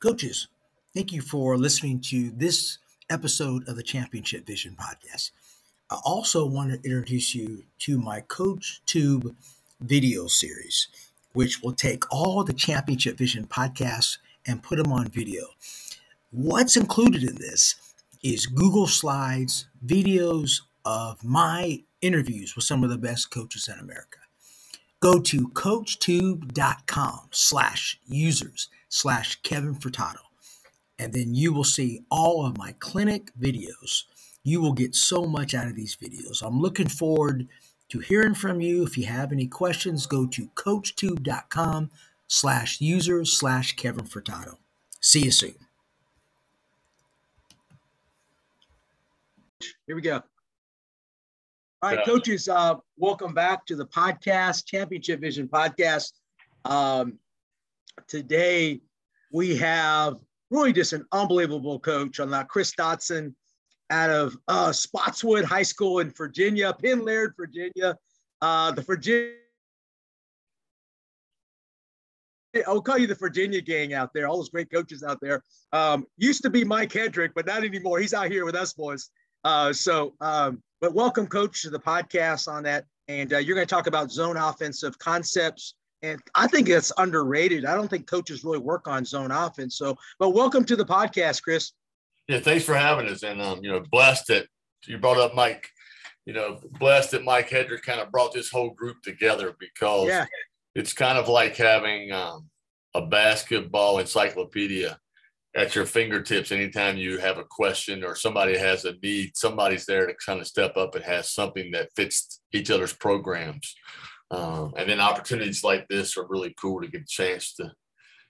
Coaches, thank you for listening to this episode of the Championship Vision podcast. I also want to introduce you to my Coach Tube video series, which will take all the Championship Vision podcasts and put them on video. What's included in this is Google Slides, videos of my interviews with some of the best coaches in America. Go to coachtube.com slash users slash Kevin Furtado. And then you will see all of my clinic videos. You will get so much out of these videos. I'm looking forward to hearing from you. If you have any questions, go to coachtube.com slash user slash Kevin Furtado. See you soon. Here we go. All right, coaches, uh, welcome back to the podcast, Championship Vision podcast. Um, today, we have really just an unbelievable coach on that, Chris Dotson out of uh, Spotswood High School in Virginia, Penn Laird, Virginia. Uh, the Virginia, I'll call you the Virginia gang out there, all those great coaches out there. Um, used to be Mike Hedrick, but not anymore. He's out here with us boys. Uh, so, um, but welcome, coach, to the podcast on that. And uh, you're going to talk about zone offensive concepts and I think it's underrated. I don't think coaches really work on zone offense. So, but welcome to the podcast, Chris. Yeah, thanks for having us, and um, you know, blessed that you brought up Mike. You know, blessed that Mike Hedrick kind of brought this whole group together because yeah. it's kind of like having um, a basketball encyclopedia at your fingertips anytime you have a question or somebody has a need somebody's there to kind of step up and has something that fits each other's programs um, and then opportunities like this are really cool to get a chance to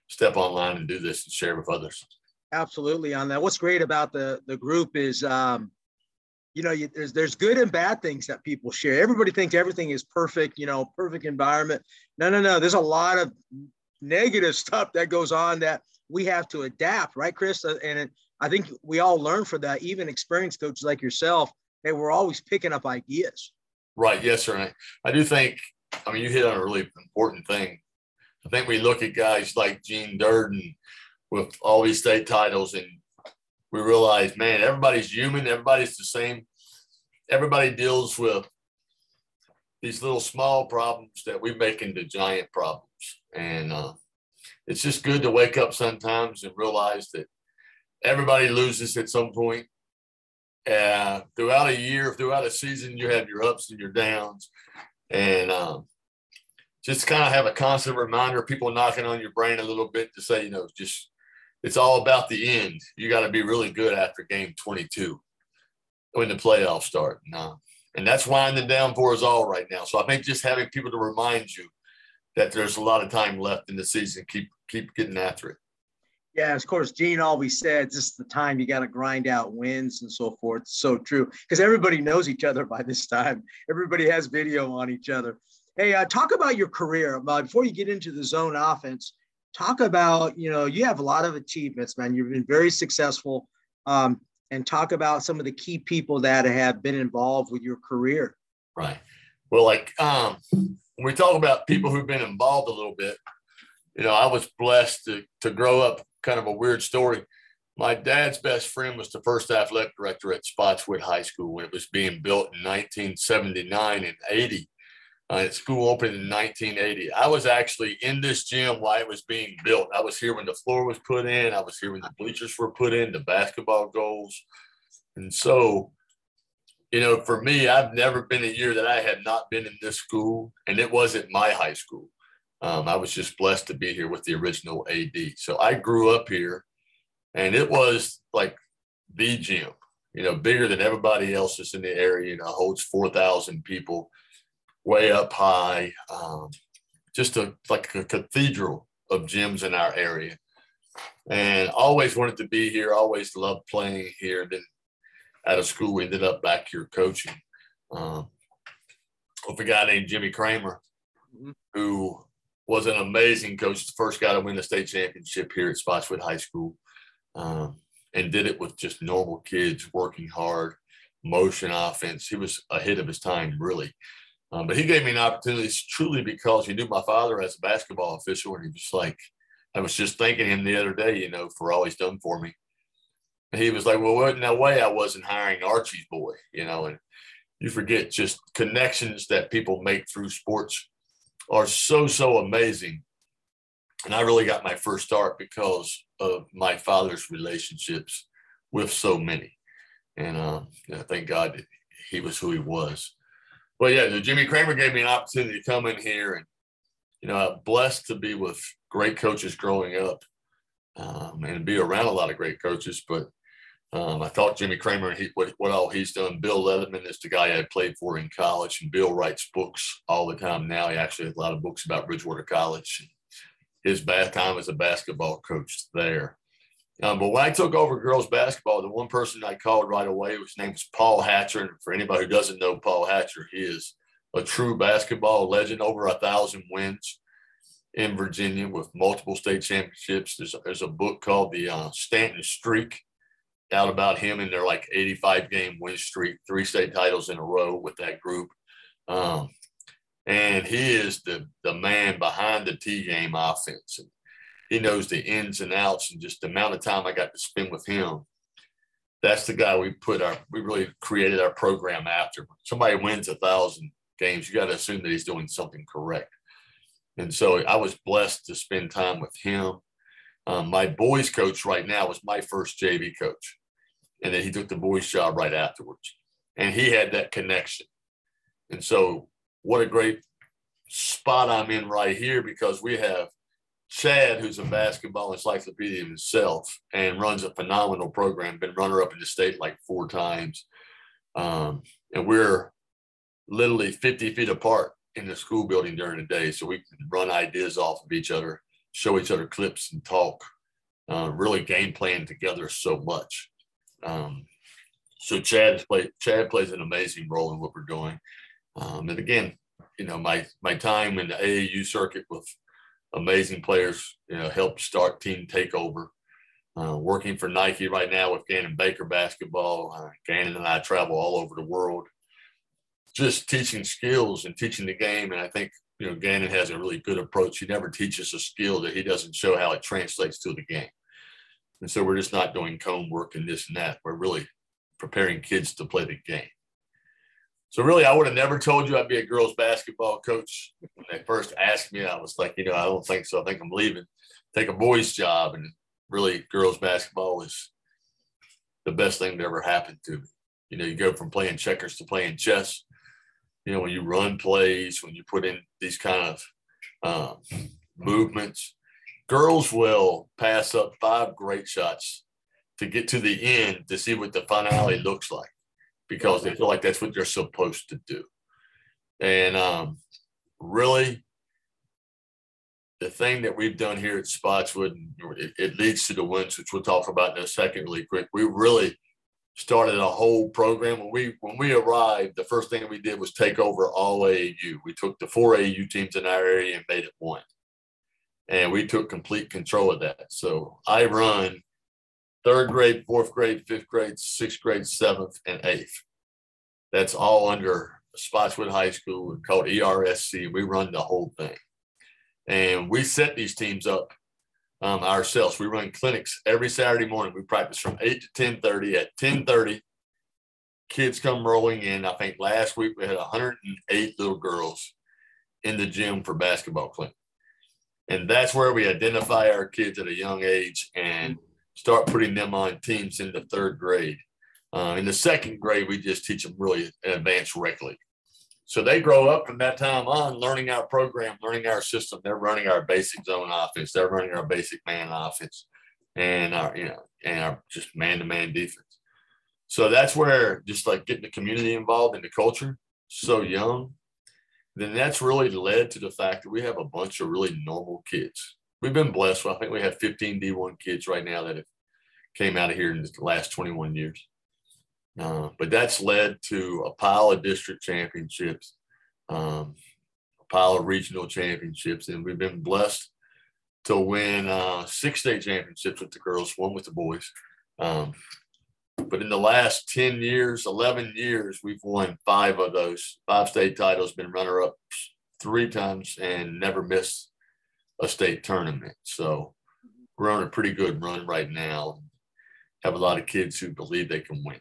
step online and do this and share with others. Absolutely on that. What's great about the the group is, um, you know, you, there's there's good and bad things that people share. Everybody thinks everything is perfect, you know, perfect environment. No, no, no. There's a lot of negative stuff that goes on that we have to adapt, right, Chris? Uh, and it, I think we all learn from that. Even experienced coaches like yourself, hey, we're always picking up ideas. Right. Yes, sir. I, I do think I mean, you hit on a really important thing. I think we look at guys like Gene Durden with all these state titles, and we realize, man, everybody's human. Everybody's the same. Everybody deals with these little small problems that we make into giant problems. And uh, it's just good to wake up sometimes and realize that everybody loses at some point. Uh, throughout a year, throughout a season, you have your ups and your downs and um, just kind of have a constant reminder, people knocking on your brain a little bit to say, you know, just it's all about the end. You got to be really good after game 22 when the playoffs start. No. And that's winding down for us all right now. So I think just having people to remind you that there's a lot of time left in the season, keep keep getting after it. Yeah, of course, Gene always said, "This is the time you got to grind out wins and so forth." So true, because everybody knows each other by this time. Everybody has video on each other. Hey, uh, talk about your career uh, before you get into the zone offense. Talk about you know you have a lot of achievements, man. You've been very successful, um, and talk about some of the key people that have been involved with your career. Right. Well, like um, when we talk about people who've been involved a little bit, you know, I was blessed to to grow up kind of a weird story. My dad's best friend was the first athletic director at Spotswood High School when it was being built in 1979 and 80. Uh, school opened in 1980. I was actually in this gym while it was being built. I was here when the floor was put in. I was here when the bleachers were put in, the basketball goals. And so, you know, for me, I've never been a year that I had not been in this school, and it wasn't my high school. Um, I was just blessed to be here with the original AD. So I grew up here, and it was like the gym, you know, bigger than everybody else's in the area. You know, holds four thousand people, way up high. Um, just a like a cathedral of gyms in our area, and always wanted to be here. Always loved playing here. Then out of school, we ended up back here coaching. Um, with a guy named Jimmy Kramer, mm-hmm. who was an amazing coach. The first guy to win the state championship here at Spotswood High School, um, and did it with just normal kids working hard, motion offense. He was ahead of his time, really. Um, but he gave me an opportunity truly because he knew my father as a basketball official, and he was like, I was just thanking him the other day, you know, for all he's done for me. And he was like, Well, wasn't no way I wasn't hiring Archie's boy, you know, and you forget just connections that people make through sports are so, so amazing. And I really got my first start because of my father's relationships with so many. And um, thank God he was who he was. But yeah, Jimmy Kramer gave me an opportunity to come in here and, you know, I'm blessed to be with great coaches growing up um, and be around a lot of great coaches. But um, I thought Jimmy Kramer, he, what, what all he's done. Bill Leatherman is the guy I played for in college, and Bill writes books all the time now. He actually has a lot of books about Bridgewater College. His bath time as a basketball coach there. Um, but when I took over girls basketball, the one person I called right away, his name Paul Hatcher. And for anybody who doesn't know Paul Hatcher, he is a true basketball legend, over a thousand wins in Virginia with multiple state championships. There's, there's a book called The uh, Stanton Streak out about him and their like 85 game win streak, three state titles in a row with that group. Um, and he is the the man behind the T game offense. And he knows the ins and outs and just the amount of time I got to spend with him. That's the guy we put our we really created our program after. Somebody wins a thousand games, you got to assume that he's doing something correct. And so I was blessed to spend time with him. Um, my boys coach right now was my first JV coach. And then he took the boys job right afterwards. And he had that connection. And so what a great spot I'm in right here because we have Chad, who's a basketball encyclopedia himself and runs a phenomenal program, been runner up in the state like four times. Um, and we're literally 50 feet apart in the school building during the day. So we can run ideas off of each other, show each other clips and talk, uh, really game plan together so much. Um, so Chad, play, Chad plays an amazing role in what we're doing. Um, and again, you know, my, my time in the AAU circuit with amazing players, you know, helped start team takeover. Uh, working for Nike right now with Ganon Baker basketball. Uh, Ganon and I travel all over the world, just teaching skills and teaching the game. And I think you know Ganon has a really good approach. He never teaches a skill that he doesn't show how it translates to the game. And so we're just not doing cone work and this and that. We're really preparing kids to play the game. So really, I would have never told you I'd be a girls basketball coach. When they first asked me, I was like, you know, I don't think so. I think I'm leaving, take a boys' job, and really, girls basketball is the best thing that ever happened to me. You know, you go from playing checkers to playing chess. You know, when you run plays, when you put in these kind of um, movements, girls will pass up five great shots to get to the end to see what the finale looks like because they feel like that's what they're supposed to do. And um, really, the thing that we've done here at Spotswood, it, it, leads to the wins, which we'll talk about in a second, really quick. We really started a whole program. When we when we arrived, the first thing we did was take over all AAU. We took the four AAU teams in our area and made it one, and we took complete control of that. So I run third grade, fourth grade, fifth grade, sixth grade, seventh, and eighth. That's all under Spotswood High School called ERSC. We run the whole thing. And we set these teams up um, ourselves. We run clinics every Saturday morning. We practice from 8 to 10.30. At 10.30, kids come rolling in. I think last week we had 108 little girls in the gym for basketball clinic. And that's where we identify our kids at a young age and start putting them on teams in the third grade. Uh, in the second grade, we just teach them really advanced rec league. So they grow up from that time on, learning our program, learning our system. They're running our basic zone offense. They're running our basic man offense, and our you know and our just man to man defense. So that's where just like getting the community involved in the culture so young, then that's really led to the fact that we have a bunch of really normal kids we've been blessed. I think we have 15 D1 kids right now that have came out of here in the last 21 years. Uh, but that's led to a pile of district championships, um, a pile of regional championships, and we've been blessed to win uh, six state championships with the girls, one with the boys. Um, but in the last 10 years, 11 years, we've won five of those, five state titles, been runner up three times, and never missed a state tournament. So we're on a pretty good run right now. Have a lot of kids who believe they can win.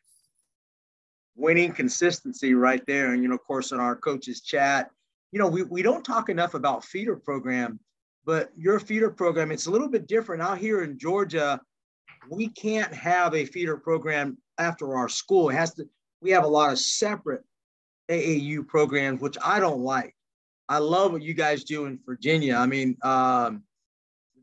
Winning consistency right there. And, you know, of course, in our coaches chat, you know, we, we don't talk enough about feeder program, but your feeder program, it's a little bit different out here in Georgia. We can't have a feeder program after our school. It has to, we have a lot of separate AAU programs, which I don't like. I love what you guys do in Virginia. I mean, um,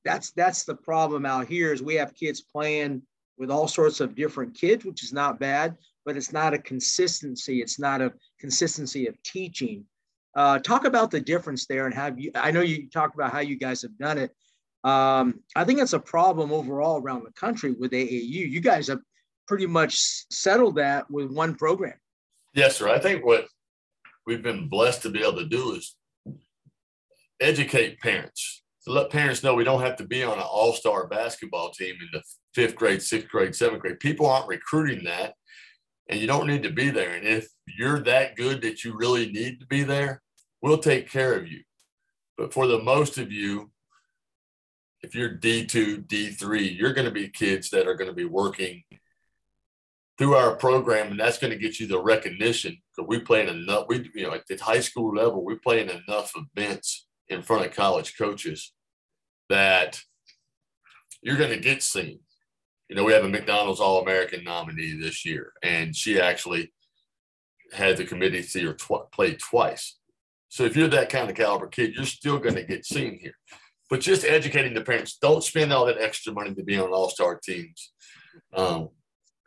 that's that's the problem out here is we have kids playing with all sorts of different kids, which is not bad, but it's not a consistency. It's not a consistency of teaching. Uh, talk about the difference there and have you. I know you talked about how you guys have done it. Um, I think it's a problem overall around the country with AAU. You guys have pretty much settled that with one program. Yes, sir. I think what we've been blessed to be able to do is educate parents to let parents know we don't have to be on an all-star basketball team in the fifth grade, sixth grade, seventh grade. People aren't recruiting that, and you don't need to be there. And if you're that good that you really need to be there, we'll take care of you. But for the most of you, if you're D2, D3, you're going to be kids that are going to be working through our program, and that's going to get you the recognition because we play in enough. We, you know, at the high school level, we play in enough events in front of college coaches that you're going to get seen. You know, we have a McDonald's All American nominee this year, and she actually had the committee see her tw- play twice. So if you're that kind of caliber kid, you're still going to get seen here. But just educating the parents, don't spend all that extra money to be on all star teams. Um,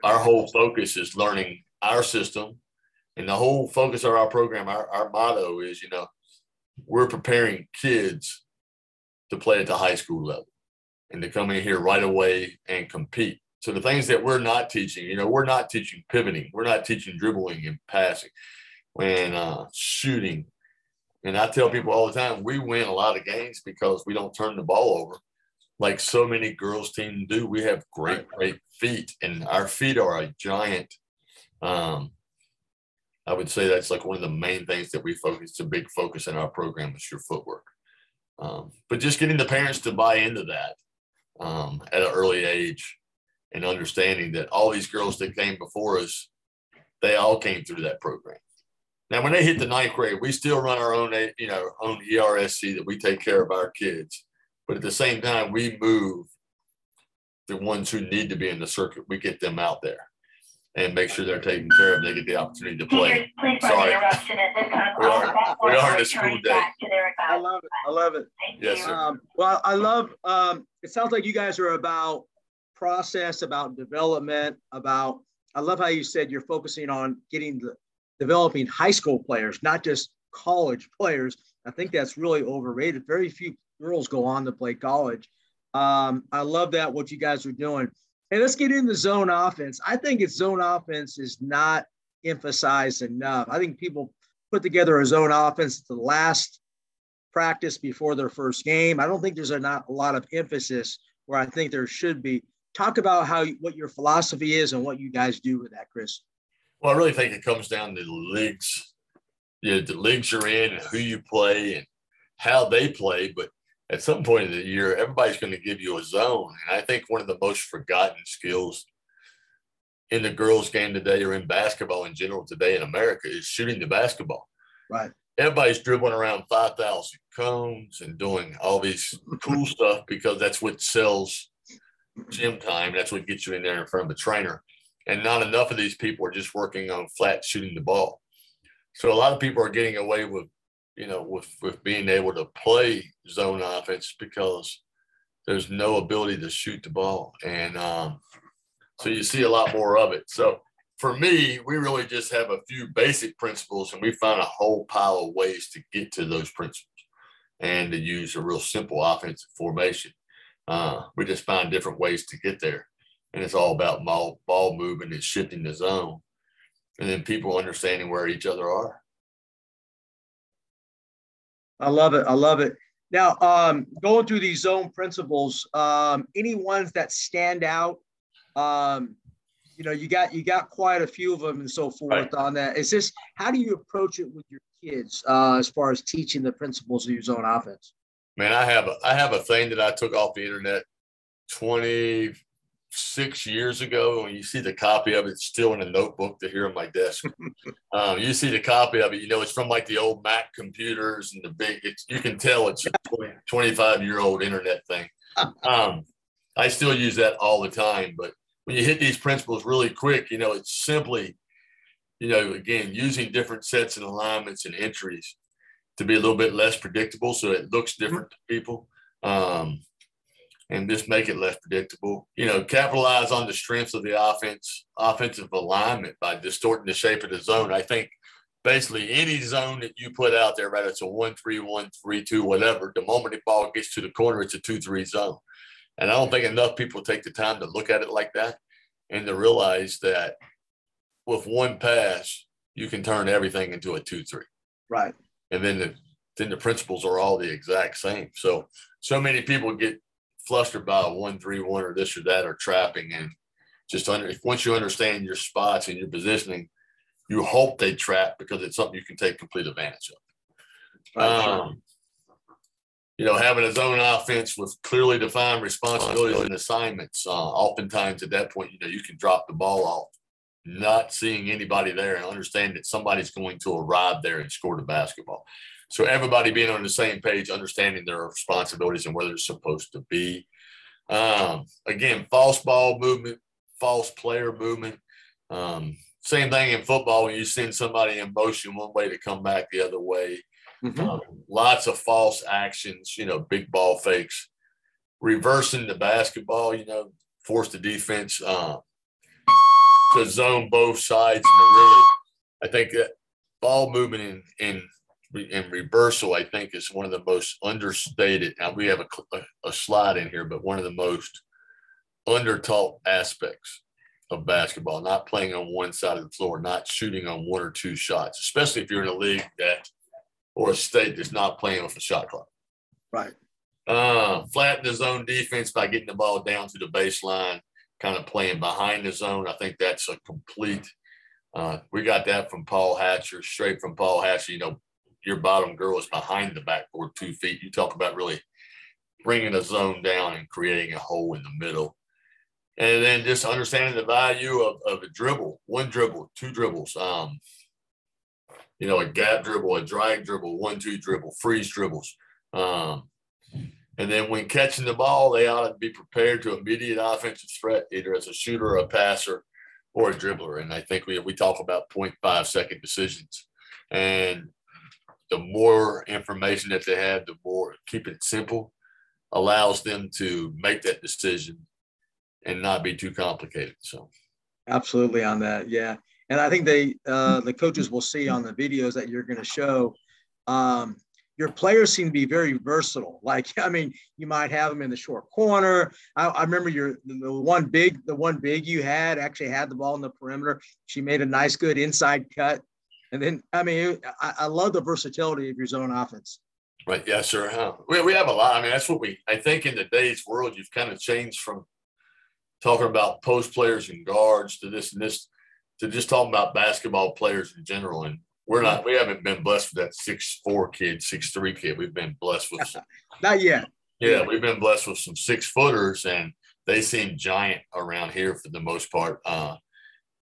our whole focus is learning our system, and the whole focus of our program, our, our motto is, you know, we're preparing kids to play at the high school level and to come in here right away and compete. So the things that we're not teaching, you know, we're not teaching pivoting, we're not teaching dribbling and passing, and uh, shooting. And I tell people all the time, we win a lot of games because we don't turn the ball over like so many girls teams do. We have great, great feet, and our feet are a giant um, I would say that's like one of the main things that we focus. A big focus in our program is your footwork. Um, but just getting the parents to buy into that um, at an early age and understanding that all these girls that came before us, they all came through that program. Now, when they hit the ninth grade, we still run our own, you know, own ERSC that we take care of our kids. But at the same time, we move the ones who need to be in the circuit. We get them out there and make sure they're taken care of. They get the opportunity to play. Sorry. we are, we are in a school day. I love it. I love it. Yes, sir. Um, well, I love, um, it sounds like you guys are about process, about development, about, I love how you said you're focusing on getting the developing high school players, not just college players. I think that's really overrated. Very few girls go on to play college. Um, I love that, what you guys are doing. Hey, let's get into zone offense. I think it's zone offense is not emphasized enough. I think people put together a zone offense the last practice before their first game. I don't think there's a, not a lot of emphasis where I think there should be. Talk about how what your philosophy is and what you guys do with that, Chris. Well, I really think it comes down to the leagues, you know, the leagues you're in and who you play and how they play. But at some point in the year, everybody's going to give you a zone. And I think one of the most forgotten skills in the girls' game today or in basketball in general today in America is shooting the basketball. Right. Everybody's dribbling around 5,000 cones and doing all these cool stuff because that's what sells gym time. That's what gets you in there in front of the trainer. And not enough of these people are just working on flat shooting the ball. So a lot of people are getting away with you know, with with being able to play zone offense because there's no ability to shoot the ball, and um, so you see a lot more of it. So for me, we really just have a few basic principles, and we found a whole pile of ways to get to those principles, and to use a real simple offensive formation. Uh, we just find different ways to get there, and it's all about ball, ball movement and shifting the zone, and then people understanding where each other are. I love it. I love it. Now, um, going through these zone principles, um, any ones that stand out? Um, you know, you got you got quite a few of them and so forth right. on that. Is this how do you approach it with your kids uh, as far as teaching the principles of your zone offense? Man, I have a I have a thing that I took off the internet 26 years ago. And you see the copy of it still in a notebook to here on my desk. um, you see the copy of it, you know, it's from like the old Mac computers and the big, it's, you can tell it's a 20, 25 year old internet thing. Um, I still use that all the time, but when you hit these principles really quick, you know, it's simply, you know, again, using different sets and alignments and entries to be a little bit less predictable so it looks different to people. Um, and just make it less predictable. You know, capitalize on the strengths of the offense, offensive alignment by distorting the shape of the zone. I think basically any zone that you put out there, whether it's a one three, one three two, whatever, the moment the ball gets to the corner, it's a two three zone. And I don't think enough people take the time to look at it like that and to realize that with one pass, you can turn everything into a two three. Right. And then the then the principles are all the exact same. So so many people get flustered by a one three one or this or that or trapping and just under once you understand your spots and your positioning, you hope they trap because it's something you can take complete advantage of. Um, you know, having a zone offense with clearly defined responsibilities and assignments. Uh, oftentimes at that point, you know, you can drop the ball off, not seeing anybody there and understand that somebody's going to arrive there and score the basketball. So everybody being on the same page, understanding their responsibilities and where they're supposed to be. Um, again, false ball movement, false player movement. Um, same thing in football when you send somebody in motion one way to come back the other way. Mm-hmm. Um, lots of false actions, you know, big ball fakes, reversing the basketball, you know, force the defense um, to zone both sides. And really, I think that ball movement in, in in reversal, I think is one of the most understated. Now we have a, a slide in here, but one of the most undertaught aspects of basketball, not playing on one side of the floor, not shooting on one or two shots, especially if you're in a league that or a state that's not playing with a shot clock. Right. Uh, flatten the zone defense by getting the ball down to the baseline, kind of playing behind the zone. I think that's a complete. Uh, we got that from Paul Hatcher, straight from Paul Hatcher. You know, your bottom girl is behind the backboard two feet. You talk about really bringing a zone down and creating a hole in the middle. And then just understanding the value of, of a dribble, one dribble, two dribbles. Um, you know, a gap dribble, a drag dribble, one, two dribble, freeze dribbles. Um, and then when catching the ball, they ought to be prepared to immediate offensive threat, either as a shooter, or a passer, or a dribbler. And I think we, we talk about 0.5 second decisions. And the more information that they have, the more keep it simple allows them to make that decision and not be too complicated. So absolutely on that. Yeah and I think they uh, the coaches will see on the videos that you're going to show. Um, your players seem to be very versatile. Like, I mean, you might have them in the short corner. I, I, remember your the one big, the one big you had actually had the ball in the perimeter. She made a nice, good inside cut. And then, I mean, I, I love the versatility of your zone offense. Right. Yeah, sure. Huh? We, we have a lot. I mean, that's what we, I think in today's world, you've kind of changed from talking about post players and guards to this and this to just talking about basketball players in general. And we're not, we haven't been blessed with that six four kid, six three kid. We've been blessed with some, not yet. Yeah, we've been blessed with some six footers, and they seem giant around here for the most part. Uh,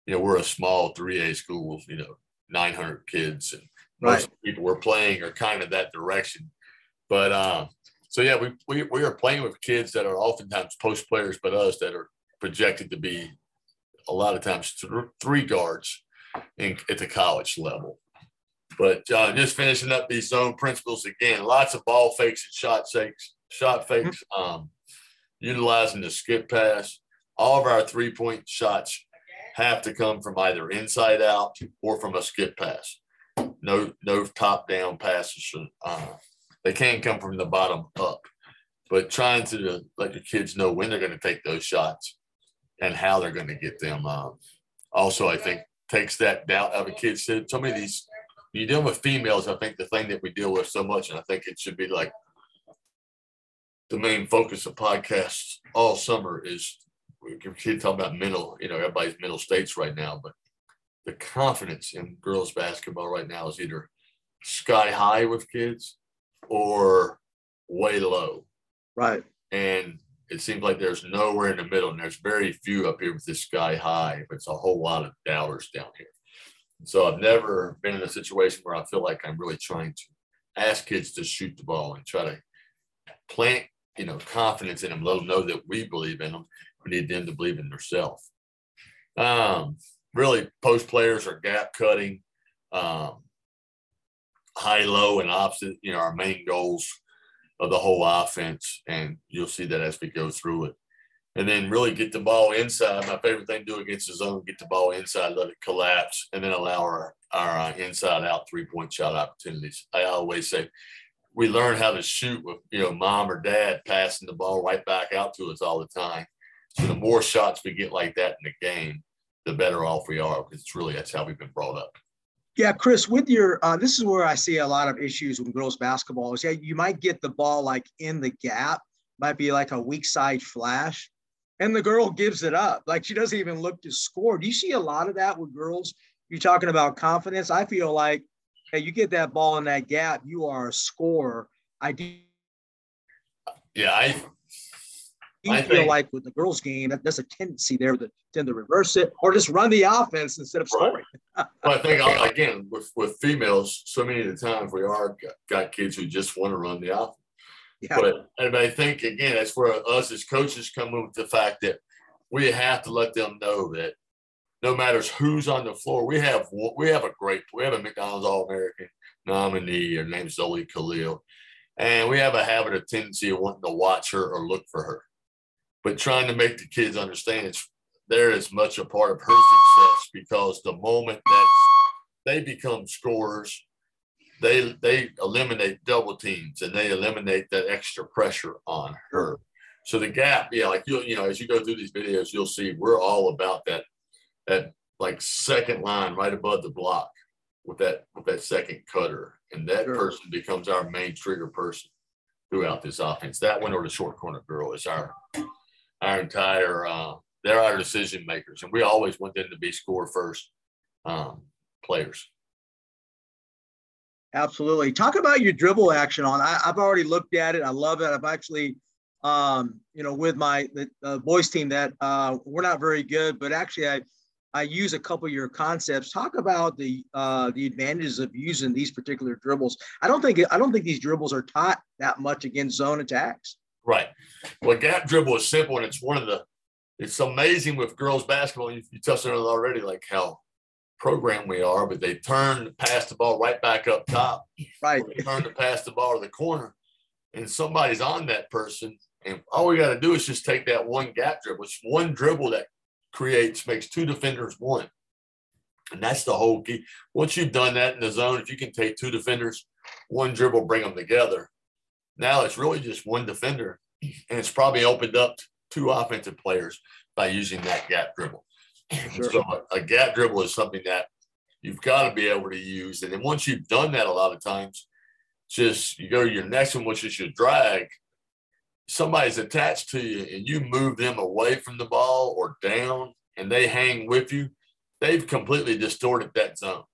you know, we're a small three A school, you know, nine hundred kids, and most right. people we're playing are kind of that direction. But um, so yeah, we, we we are playing with kids that are oftentimes post players, but us that are projected to be a lot of times th- three guards in, at the college level. But uh, just finishing up these zone principles again, lots of ball fakes and shot fakes, shot fakes, um, utilizing the skip pass. All of our three point shots have to come from either inside out or from a skip pass. No, no top down passes. Uh, they can come from the bottom up, but trying to let your kids know when they're going to take those shots and how they're going to get them. Um, also, I think takes that doubt out of a kid. So many of these, you deal with females, I think the thing that we deal with so much, and I think it should be like the main focus of podcasts all summer is we keep talking about mental, you know, everybody's mental states right now, but the confidence in girls basketball right now is either sky high with kids or way low. Right. And it seems like there's nowhere in the middle, and there's very few up here with this sky high. But it's a whole lot of doubters down here. So I've never been in a situation where I feel like I'm really trying to ask kids to shoot the ball and try to plant, you know, confidence in them, let them know that we believe in them. Need them to believe in themselves. Um, really, post players are gap cutting, um, high, low, and opposite. You know, our main goals of the whole offense, and you'll see that as we go through it and then really get the ball inside. My favorite thing to do against the zone, get the ball inside, let it collapse, and then allow our, our uh, inside out three point shot opportunities. I always say we learn how to shoot with, you know, mom or dad passing the ball right back out to us all the time. So the more shots we get like that in the game, the better off we are because it's really that's how we've been brought up. Yeah, Chris, with your uh, this is where I see a lot of issues with girls basketball. Is yeah, you might get the ball like in the gap, might be like a weak side flash, and the girl gives it up. Like she doesn't even look to score. Do you see a lot of that with girls? You're talking about confidence. I feel like, hey, you get that ball in that gap, you are a scorer. I do. Yeah, I. You I feel think, like with the girls' game, that there's a tendency there to tend to reverse it or just run the offense instead of scoring. Right. well, I think uh, again with with females, so many of the times we are got, got kids who just want to run the offense. Yeah. But and I think again, that's where us as coaches come with the fact that we have to let them know that no matter who's on the floor, we have we have a great we have a McDonald's All American nominee. Her name's Zoe Khalil, and we have a habit of tendency of wanting to watch her or look for her, but trying to make the kids understand it's they're as much a part of her success because the moment that they become scorers they they eliminate double teams and they eliminate that extra pressure on her. So the gap, yeah, like you you know, as you go through these videos, you'll see we're all about that that like second line right above the block with that with that second cutter, and that sure. person becomes our main trigger person throughout this offense. That one or the short corner girl is our our entire uh, they're our decision makers, and we always want them to be score first um, players. Absolutely. Talk about your dribble action on. I, have already looked at it. I love it. I've actually, um, you know, with my the, uh, boys team that uh, we're not very good, but actually I I use a couple of your concepts. Talk about the uh, the advantages of using these particular dribbles. I don't think I don't think these dribbles are taught that much against zone attacks. Right. Well, gap dribble is simple, and it's one of the. It's amazing with girls basketball. You, you touched on it already, like how program we are, but they turn pass the ball right back up top. Right. They turn to pass the ball to the corner, and somebody's on that person. And all we got to do is just take that one gap dribble. It's one dribble that creates, makes two defenders one. And that's the whole key. Once you've done that in the zone, if you can take two defenders, one dribble, bring them together. Now it's really just one defender, and it's probably opened up two offensive players by using that gap dribble. Sure. So a, a gap dribble is something that you've got to be able to use. And then once you've done that, a lot of times, just you go to your next one, which is your drag. Somebody's attached to you, and you move them away from the ball or down, and they hang with you. They've completely distorted that zone,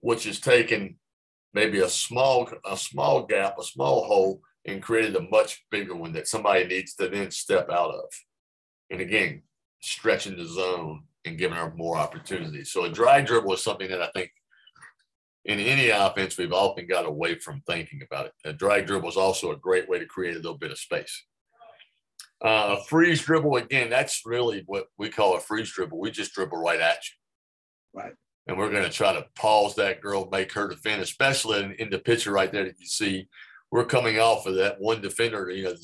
which has taken maybe a small a small gap, a small hole, and created a much bigger one that somebody needs to then step out of. And again, stretching the zone and giving her more opportunities. So a drag dribble is something that I think in any offense we've often got away from thinking about it. A drag dribble is also a great way to create a little bit of space. Uh, a freeze dribble, again, that's really what we call a freeze dribble. We just dribble right at you. Right. And we're going to try to pause that girl, make her defend, especially in, in, the picture right there that you see. We're coming off of that one defender, you know,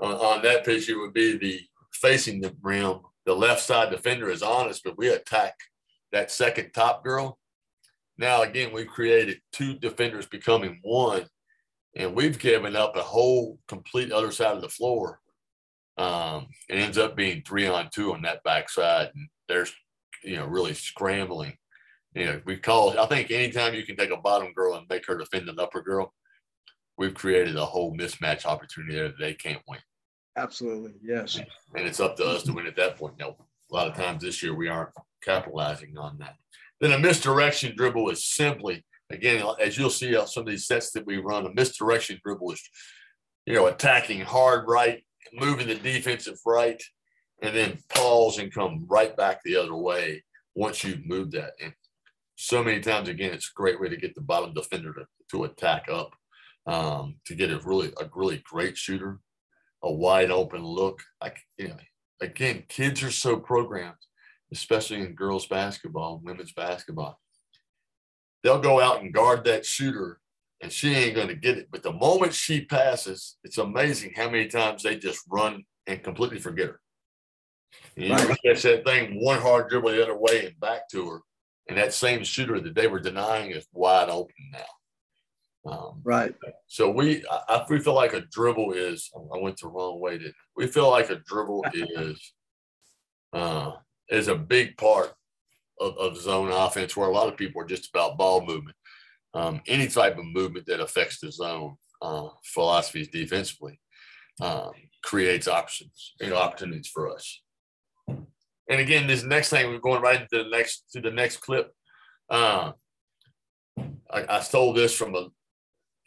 on, on that picture would be the facing the rim the left side defender is honest, but we attack that second top girl. Now, again, we've created two defenders becoming one, and we've given up a whole complete other side of the floor. Um, it ends up being three on two on that backside, and there's, you know, really scrambling. You know, we call, I think anytime you can take a bottom girl and make her defend an upper girl, we've created a whole mismatch opportunity there that they can't win. Absolutely. Yes. And it's up to us to win at that point. Now, a lot of times this year we aren't capitalizing on that. Then a misdirection dribble is simply, again, as you'll see on some of these sets that we run, a misdirection dribble is, you know, attacking hard right moving the defensive right, and then pause and come right back the other way once you've moved that. And so many times, again, it's a great way to get the bottom defender to, to attack up, um, to get a really a really great shooter, a wide open look. Like you know, again, kids are so programmed, especially in girls basketball, women's basketball. They'll go out and guard that shooter and she ain't going to get it. But the moment she passes, it's amazing how many times they just run and completely forget her. And you right. catch that thing one hard dribble the other way and back to her. And that same shooter that they were denying is wide open now. Um, right. So we, I, we feel like a dribble is. I went the wrong way. Didn't we feel like a dribble is, uh, is a big part of, of zone offense, where a lot of people are just about ball movement um, any type of movement that affects the zone uh, philosophies defensively um, creates options, you know, opportunities for us. And again, this next thing we're going right into the next to the next clip. Uh, I, I stole this from a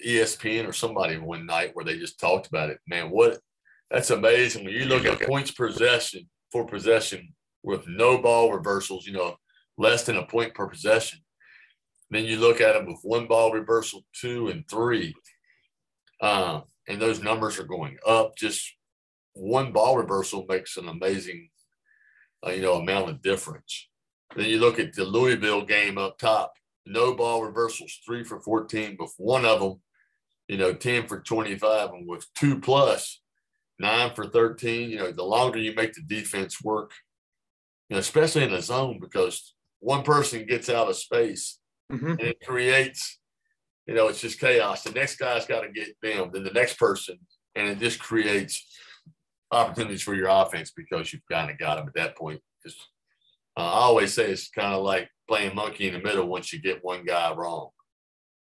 ESPN or somebody one night where they just talked about it. Man, what that's amazing when you look at points possession for possession with no ball reversals. You know, less than a point per possession. Then you look at them with one ball reversal, two and three, uh, and those numbers are going up. Just one ball reversal makes an amazing, uh, you know, amount of difference. Then you look at the Louisville game up top. No ball reversals, three for 14, but one of them, you know, 10 for 25, and with two plus, nine for 13. You know, the longer you make the defense work, you know, especially in the zone, because one person gets out of space mm-hmm. and it creates, you know, it's just chaos. The next guy's got to get them, then the next person, and it just creates opportunities for your offense because you've kind of got them at that point. Because uh, I always say it's kind of like playing monkey in the middle once you get one guy wrong.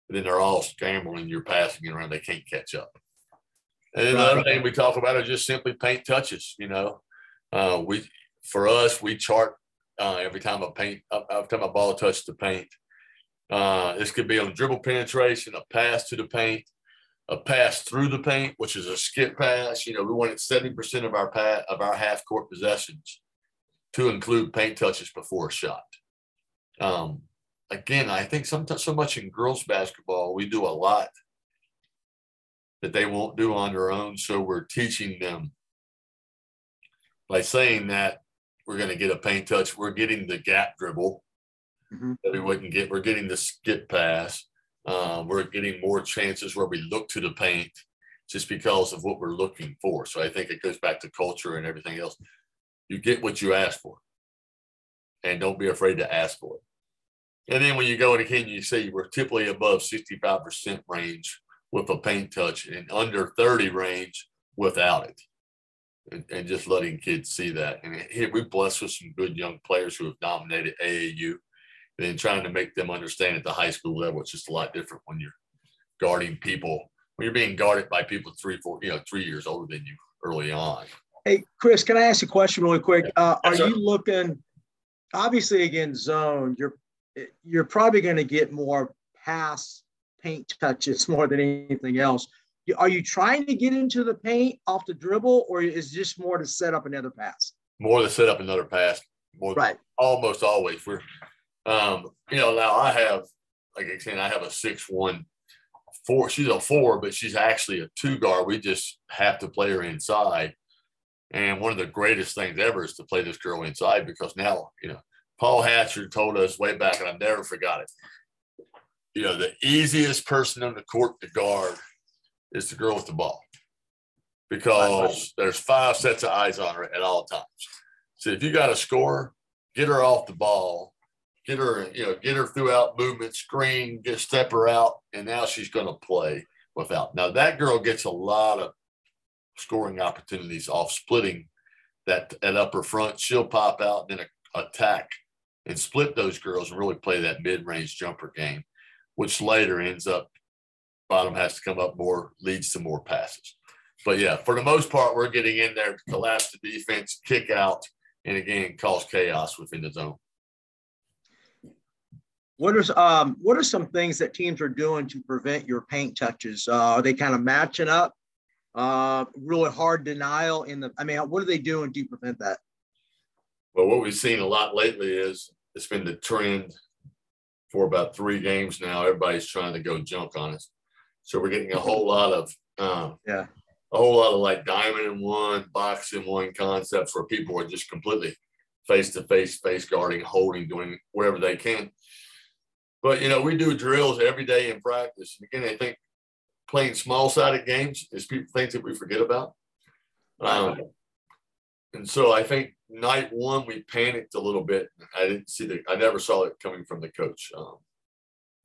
then they're all scrambling, you're passing it around, they can't catch up. And then the other thing we talk about are just simply paint touches. You know, uh, we for us we chart uh, every time a paint every time a ball touches the paint. Uh, this could be on dribble penetration, a pass to the paint, a pass through the paint, which is a skip pass. You know, we wanted 70% of our pass, of our half court possessions to include paint touches before a shot. Um, again, I think sometimes so much in girls basketball, we do a lot that they won't do on their own. So we're teaching them by saying that we're going to get a paint touch. We're getting the gap dribble mm-hmm. that we wouldn't get. We're getting the skip pass. Um, we're getting more chances where we look to the paint just because of what we're looking for. So I think it goes back to culture and everything else. You get what you ask for, and don't be afraid to ask for it. And then when you go in again, you see we're typically above 65% range with a paint touch and under 30 range without it. And, and just letting kids see that. And here we blessed with some good young players who have dominated AAU and trying to make them understand at the high school level, it's just a lot different when you're guarding people, when you're being guarded by people three, four, you know, three years older than you early on. Hey, Chris, can I ask a question really quick? Uh, are you looking, obviously, again, zone, you're, you're probably going to get more pass paint touches more than anything else. Are you trying to get into the paint off the dribble, or is just more to set up another pass? More to set up another pass. More right. Almost always. We're um, you know, now I have, like I said, I have a six one four. She's a four, but she's actually a two guard. We just have to play her inside. And one of the greatest things ever is to play this girl inside because now, you know, Paul Hatcher told us way back, and I never forgot it. You know, the easiest person on the court to guard is the girl with the ball because there's five sets of eyes on her at all times. So if you got a score, get her off the ball get her, you know, get her throughout movement, screen, get step her out, and now she's going to play without. Now that girl gets a lot of scoring opportunities off splitting that at upper front. She'll pop out and then attack and split those girls and really play that mid-range jumper game, which later ends up bottom has to come up more, leads to more passes. But yeah, for the most part, we're getting in there to collapse the defense, kick out, and again cause chaos within the zone. What are um what are some things that teams are doing to prevent your paint touches? Uh, are they kind of matching up uh, really hard denial in the. I mean, what are they doing to prevent that? Well, what we've seen a lot lately is it's been the trend for about three games now. Everybody's trying to go junk on us, so we're getting a whole lot of um, yeah, a whole lot of like diamond in one, box in one concepts where people are just completely face to face, face guarding, holding, doing whatever they can. But you know, we do drills every day in practice. And again, I think playing small sided games is people things that we forget about. Um, and so I think night one we panicked a little bit. I didn't see the I never saw it coming from the coach. Um,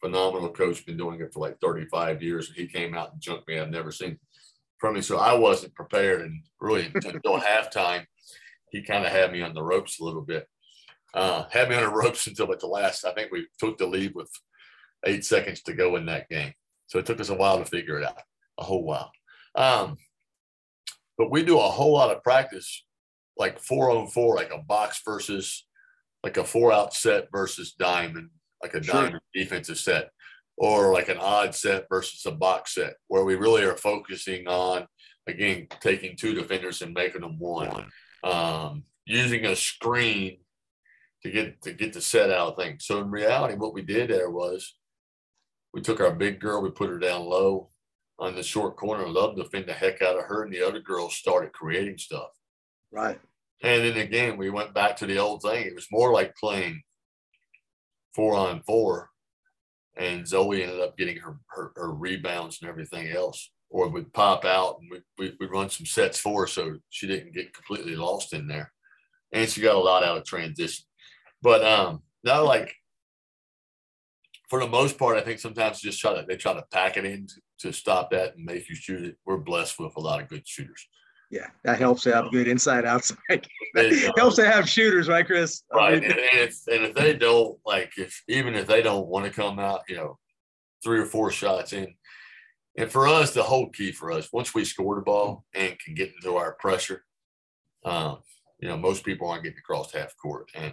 phenomenal coach, been doing it for like 35 years. And he came out and jumped me. I've never seen from me. So I wasn't prepared and really until halftime, he kind of had me on the ropes a little bit. Uh, had me on the ropes until at the last, I think we took the lead with eight seconds to go in that game. So it took us a while to figure it out, a whole while. Um, but we do a whole lot of practice, like four on four, like a box versus like a four out set versus diamond, like a sure. diamond defensive set, or like an odd set versus a box set, where we really are focusing on, again, taking two defenders and making them one, um, using a screen to get to get the set out of things. So in reality, what we did there was we took our big girl, we put her down low on the short corner, loved to defend the heck out of her, and the other girls started creating stuff. Right. And then again, we went back to the old thing. It was more like playing four on four, and Zoe ended up getting her her, her rebounds and everything else, or would pop out and we we we run some sets for her so she didn't get completely lost in there, and she got a lot out of transition. But um, not like for the most part, I think sometimes just try to they try to pack it in to, to stop that and make you shoot it. We're blessed with a lot of good shooters. Yeah, that helps to have good inside outside. It helps to have shooters, right, Chris? Right, and, and, if, and if they don't like, if even if they don't want to come out, you know, three or four shots in, and for us, the whole key for us, once we score the ball and can get into our pressure, um, you know, most people aren't getting across half court, and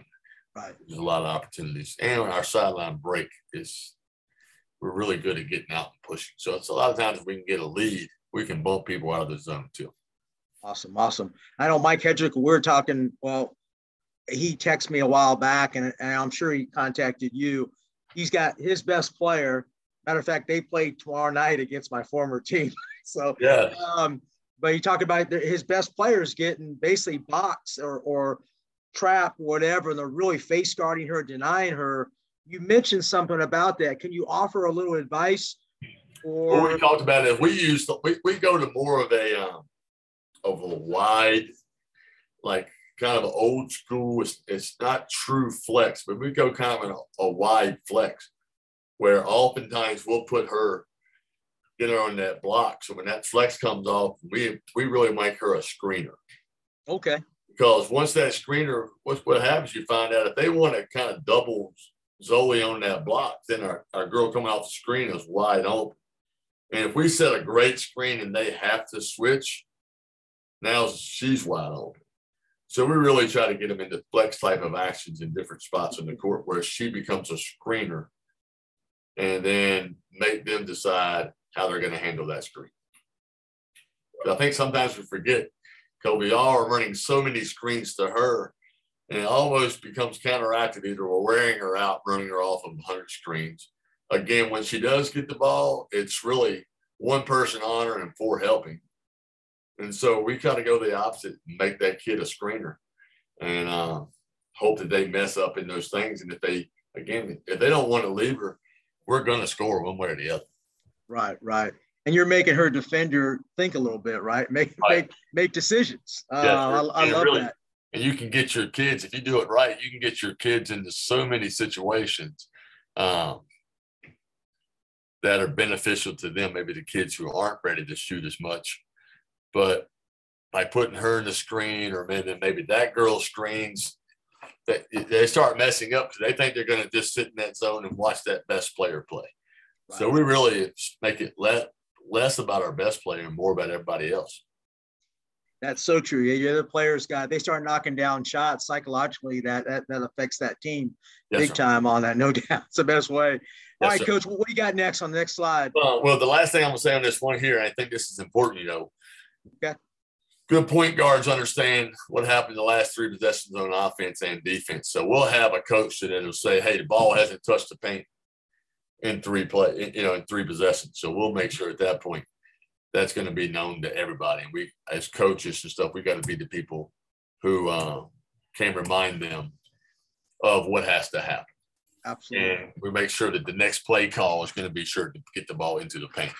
Right. There's a lot of opportunities. And our sideline break is we're really good at getting out and pushing. So it's a lot of times if we can get a lead, we can bump people out of the zone too. Awesome, awesome. I know Mike Hedrick, we are talking, well, he texted me a while back and, and I'm sure he contacted you. He's got his best player. Matter of fact, they play tomorrow night against my former team. so yeah. Um, but you talk about his best players getting basically boxed or or trap, whatever, and they're really face guarding her, denying her. You mentioned something about that. Can you offer a little advice? Or well, we talked about it. We use we, we go to more of a um, of a wide, like kind of old school. It's, it's not true flex, but we go kind of a, a wide flex, where oftentimes we'll put her get her on that block. So when that flex comes off, we we really make her a screener. Okay because once that screener, what's what happens? You find out if they want to kind of double Zoe on that block, then our, our girl coming off the screen is wide open. And if we set a great screen and they have to switch, now she's wide open. So we really try to get them into flex type of actions in different spots in the court where she becomes a screener and then make them decide how they're going to handle that screen. I think sometimes we forget because we are running so many screens to her and it almost becomes counteracted. Either we're wearing her out, running her off of 100 screens. Again, when she does get the ball, it's really one person on her and four helping. And so we kind of go the opposite and make that kid a screener and uh, hope that they mess up in those things. And if they, again, if they don't want to leave her, we're going to score one way or the other. Right, right and you're making her defender think a little bit, right? Make right. make make decisions. Uh, I, I love really, that. And you can get your kids if you do it right. You can get your kids into so many situations um, that are beneficial to them. Maybe the kids who aren't ready to shoot as much, but by putting her in the screen, or maybe maybe that girl screens, that they start messing up because they think they're going to just sit in that zone and watch that best player play. Right. So we really make it let less about our best player and more about everybody else. That's so true. Yeah, the other players got they start knocking down shots psychologically. That that, that affects that team yes, big sir. time on that, no doubt. It's the best way. Yes, All right, sir. coach. What do you got next on the next slide? Uh, well, the last thing I'm gonna say on this one here, I think this is important. You know, Okay. Good point guards understand what happened the last three possessions on offense and defense. So we'll have a coach that will say, "Hey, the ball hasn't touched the paint in three play, you know, in three possessions." So we'll make sure at that point that's going to be known to everybody. And we, as coaches and stuff, we got to be the people who uh, can remind them of what has to happen. Absolutely. And we make sure that the next play call is going to be sure to get the ball into the paint.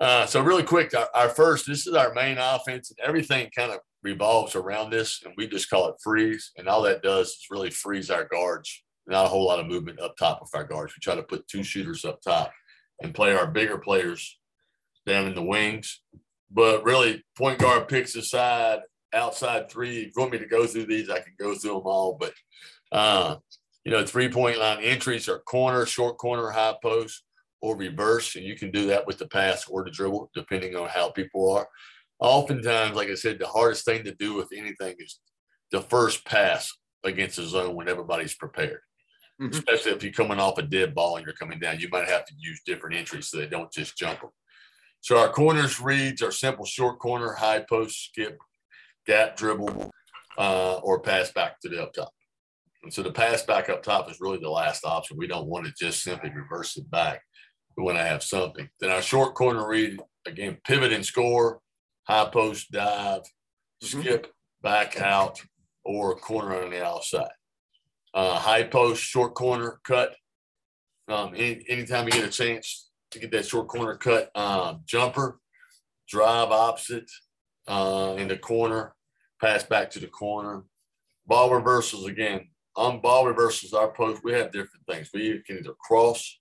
Uh, so really quick, our, our, first, this is our main offense, and everything kind of revolves around this, and we just call it freeze. And all that does is really freeze our guards. Not a whole lot of movement up top of our guards. We try to put two shooters up top and play our bigger players down in the wings. But really, point guard picks aside, outside three. If you want me to go through these, I can go through them all. But uh, you know, three point line entries are corner, short corner, high post, or reverse. And you can do that with the pass or the dribble, depending on how people are. Oftentimes, like I said, the hardest thing to do with anything is the first pass against the zone when everybody's prepared. Mm-hmm. Especially if you're coming off a dead ball and you're coming down, you might have to use different entries so they don't just jump them. So our corners reads are simple short corner, high post, skip, gap dribble, uh, or pass back to the up top. And so the pass back up top is really the last option. We don't want to just simply reverse it back. We want to have something. Then our short corner read, again, pivot and score, high post dive, mm-hmm. skip back out, or corner on the outside. Uh, high post, short corner cut. Um, any, anytime you get a chance to get that short corner cut, um, jumper, drive opposite uh, in the corner, pass back to the corner. Ball reversals again, on ball reversals, our post, we have different things. We can either cross,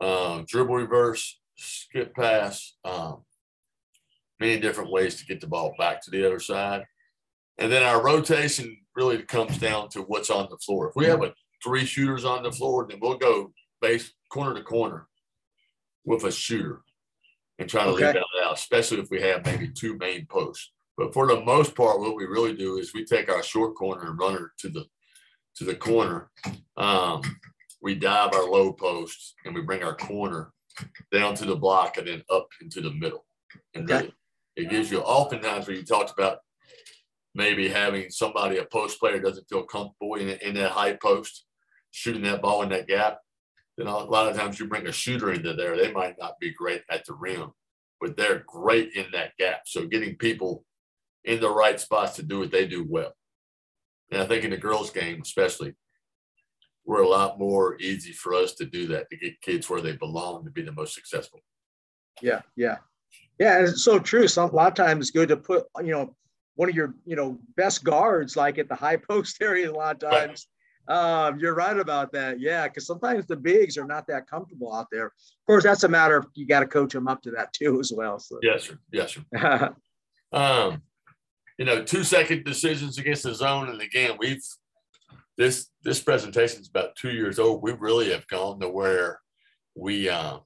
um, dribble reverse, skip pass, um, many different ways to get the ball back to the other side. And then our rotation really comes down to what's on the floor. If we have a three shooters on the floor, then we'll go base corner to corner with a shooter and try to okay. leave that out, especially if we have maybe two main posts. But for the most part, what we really do is we take our short corner and run her to the to the corner. Um, we dive our low post and we bring our corner down to the block and then up into the middle. And okay. really, it gives you oftentimes when you talked about maybe having somebody, a post player doesn't feel comfortable in, in that high post, shooting that ball in that gap. Then a lot of times you bring a shooter into there, they might not be great at the rim, but they're great in that gap. So getting people in the right spots to do what they do well. And I think in the girls' game, especially, we're a lot more easy for us to do that to get kids where they belong to be the most successful. Yeah, yeah, yeah. It's so true. So a lot of times it's good to put you know one of your you know best guards like at the high post area. A lot of times. Um, you're right about that. Yeah, because sometimes the bigs are not that comfortable out there. Of course, that's a matter of you got to coach them up to that too as well. So. Yes, sir. Yes, sir. um, you know, two second decisions against the zone. And again, we've this this presentation is about two years old. We really have gone to where we uh,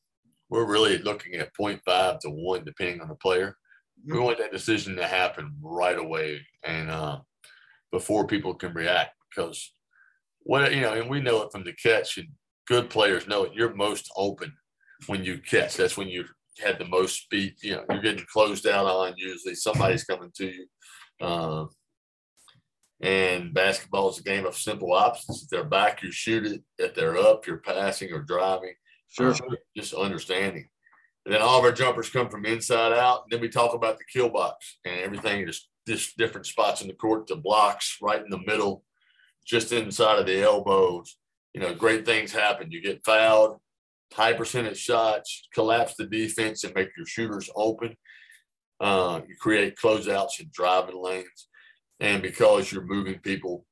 we're really looking at 0.5 to one, depending on the player. We want that decision to happen right away and uh, before people can react because what you know, and we know it from the catch, and good players know it. You're most open when you catch. That's when you had the most speed. You know, you're getting closed out on. Usually, somebody's coming to you. Uh, and basketball is a game of simple options. If they're back, you shoot it. If they're up, you're passing or driving. Sure. Just understanding. And then all of our jumpers come from inside out. And then we talk about the kill box and everything, just, just different spots in the court, the blocks right in the middle, just inside of the elbows. You know, great things happen. You get fouled, high percentage shots, collapse the defense and make your shooters open. Uh, you create closeouts and driving lanes. And because you're moving people,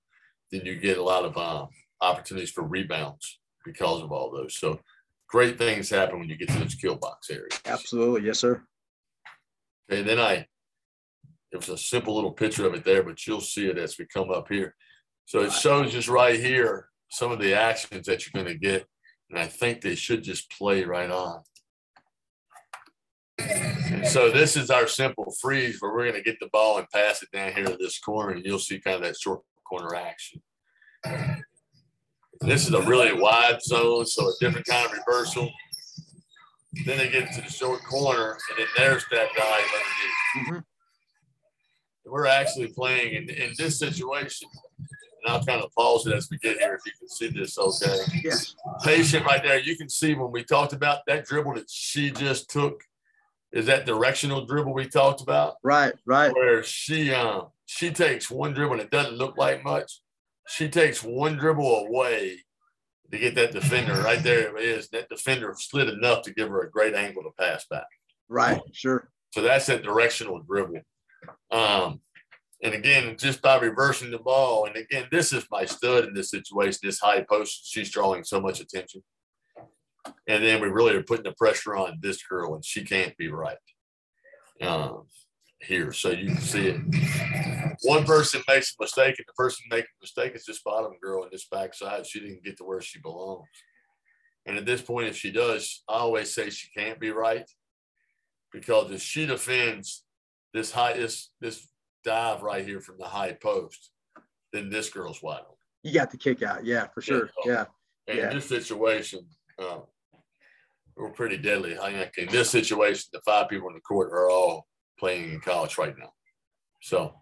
then you get a lot of um, opportunities for rebounds because of all those. So great things happen when you get to those kill box areas. Absolutely. Yes, sir. Okay, and then I, it was a simple little picture of it there, but you'll see it as we come up here. So it shows just right here some of the actions that you're going to get. And I think they should just play right on. So this is our simple freeze where we're going to get the ball and pass it down here to this corner, and you'll see kind of that short corner action. This is a really wide zone, so a different kind of reversal. Then they get to the short corner, and then there's that dive underneath. Mm-hmm. We're actually playing in, in this situation. And I'll kind of pause it as we get here if you can see this okay. Yes. Patient right there. You can see when we talked about that dribble that she just took is that directional dribble we talked about. Right, right. Where she um she takes one dribble and it doesn't look like much. She takes one dribble away to get that defender right there. It is that defender slid enough to give her a great angle to pass back. Right, sure. So that's that directional dribble. Um, and again, just by reversing the ball, and again, this is my stud in this situation, this high post, she's drawing so much attention. And then we really are putting the pressure on this girl, and she can't be right um, here. So you can see it. One person makes a mistake, and the person making the mistake is this bottom girl in this backside. She didn't get to where she belongs. And at this point, if she does, I always say she can't be right because if she defends this high, this this dive right here from the high post, then this girl's wide open. You got the kick out, yeah, for sure, yeah. And Yeah. in this situation, um, we're pretty deadly. I think in this situation, the five people in the court are all playing in college right now. So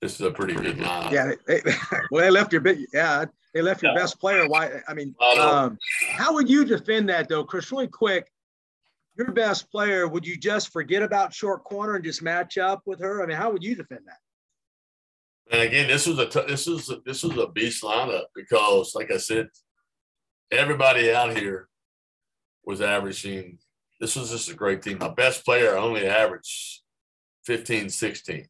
this is a pretty good line. Yeah, they, they, well, they left your bit. Yeah, they left your best player. Why? I mean, I um, how would you defend that though, Chris? Really quick, your best player. Would you just forget about short corner and just match up with her? I mean, how would you defend that? And again, this was a t- this was a, this was a beast lineup because, like I said, everybody out here was averaging. This was just a great team. My best player only averaged 15, 16,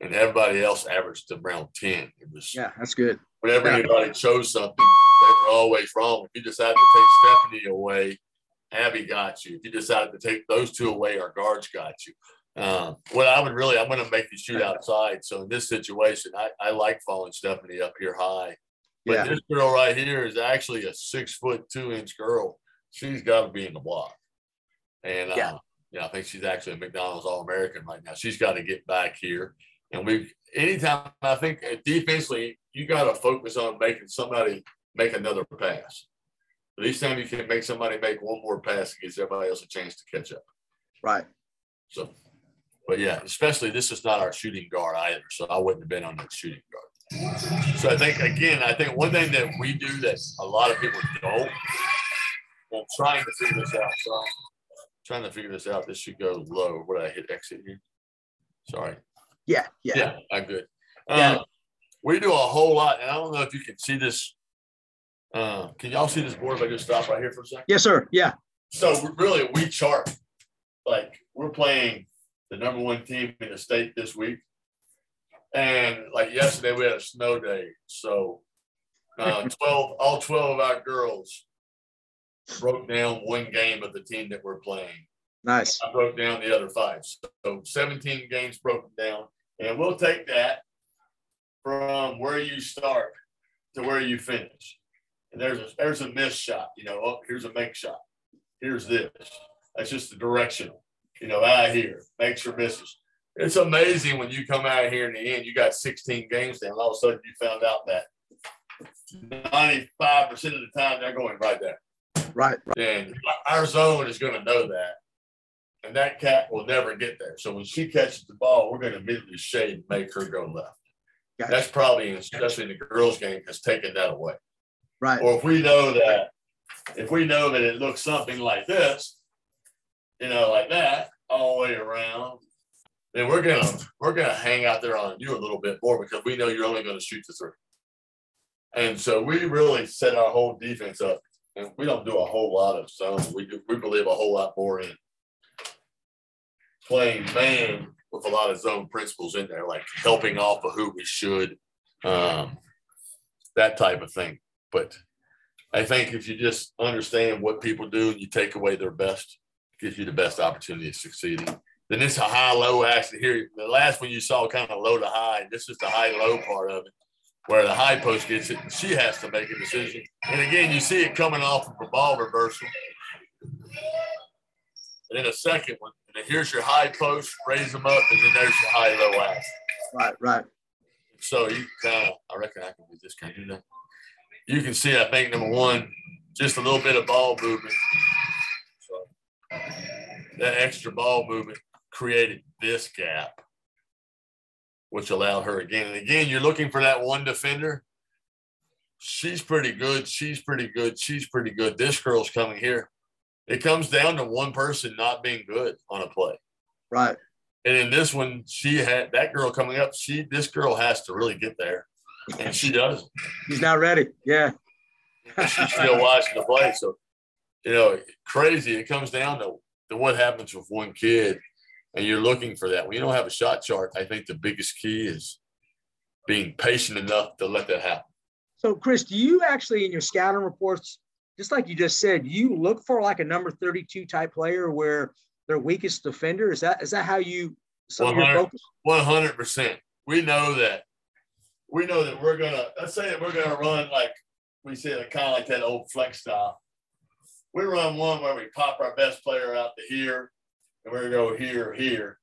and everybody else averaged around 10. It was Yeah, that's good. whenever Yeah. anybody chose something, they were always wrong. If you decided to take Stephanie away, Abby got you. If you decided to take those two away, our guards got you. Um, what I would really, I'm going to make you shoot outside. So in this situation, I, I like following Stephanie up here high. But Yeah. this girl right here is actually a six foot two inch girl. She's got to be in the block. And uh, Yeah. Yeah, I think she's actually a McDonald's All American right now. She's got to get back here. And we, anytime I think uh, defensively, you got to focus on making somebody make another pass. At least time you can make somebody make one more pass, it gives everybody else a chance to catch up. Right. So, but yeah, especially this is not our shooting guard either. So I wouldn't have been on that shooting guard. So I think again, I think one thing that we do that a lot of people don't. I'm trying to figure this out. So trying to figure this out. This should go low. What I hit exit here? Sorry. Yeah. Yeah. Yeah, I'm good. Yeah. Uh, we do a whole lot, and I don't know if you can see this. Uh, can y'all see this board if I just stop right here for a second? Yes, sir. Yeah. So really, we chart like we're playing the number one team in the state this week, and like yesterday we had a snow day, so uh, twelve, all twelve of our girls broke down one game of the team that we're playing. Nice. I broke down the other five, so seventeen games broken down, and we'll take that from where you start to where you finish. And there's a there's a miss shot, you know. Oh, here's a make shot. Here's this. That's just the directional. You know, out here, makes or misses. It's amazing when you come out here in the end, you got 16 games down. All of a sudden, you found out that 95% of the time they're going right there. Right. right. And our zone is going to know that. And that cat will never get there. So when she catches the ball, we're going to immediately shade and make her go left. Gotcha. That's probably, especially in the girls' game, has taken that away. Right. Or if we know that, if we know that it looks something like this, you know, like that, all the way around, then we're gonna we're gonna hang out there on you a little bit more because we know you're only gonna shoot the three. And so we really set our whole defense up, we don't do a whole lot of zone. We do we believe a whole lot more in playing man with a lot of zone principles in there, like helping off of who we should, um, that type of thing. But I think if you just understand what people do and you take away their best, gives you the best opportunity of succeeding. Then it's a high low actually here. The last one you saw kind of low to high. This is the high low part of it, where the high post gets it and she has to make a decision. And again, you see it coming off of a ball reversal. And then a second one, and then here's your high post, raise them up, and then there's your high low ass. Right. Right. So you kind of, I reckon I can do this. Can I do that? You can see, I think number one, just a little bit of ball movement. So that extra ball movement created this gap, which allowed her again. And again, you're looking for that one defender. She's pretty good. She's pretty good. She's pretty good. This girl's coming here. It comes down to one person not being good on a play. Right. And in this one, she had that girl coming up. She this girl has to really get there, and she does. He's not ready. Yeah. She's still watching the play. So, you know, crazy. It comes down to, to what happens with one kid, and you're looking for that. When you don't have a shot chart, I think the biggest key is being patient enough to let that happen. So, Chris, do you actually in your scouting reports, just like you just said, you look for like a number 32 type player where their weakest defender? Is that is that how you some of your focus? One hundred percent. We know that. We know that we're gonna. Let's say that we're gonna run like we said, kind of like that old flex style. We run one where we pop our best player out to here, and we're gonna go here, here,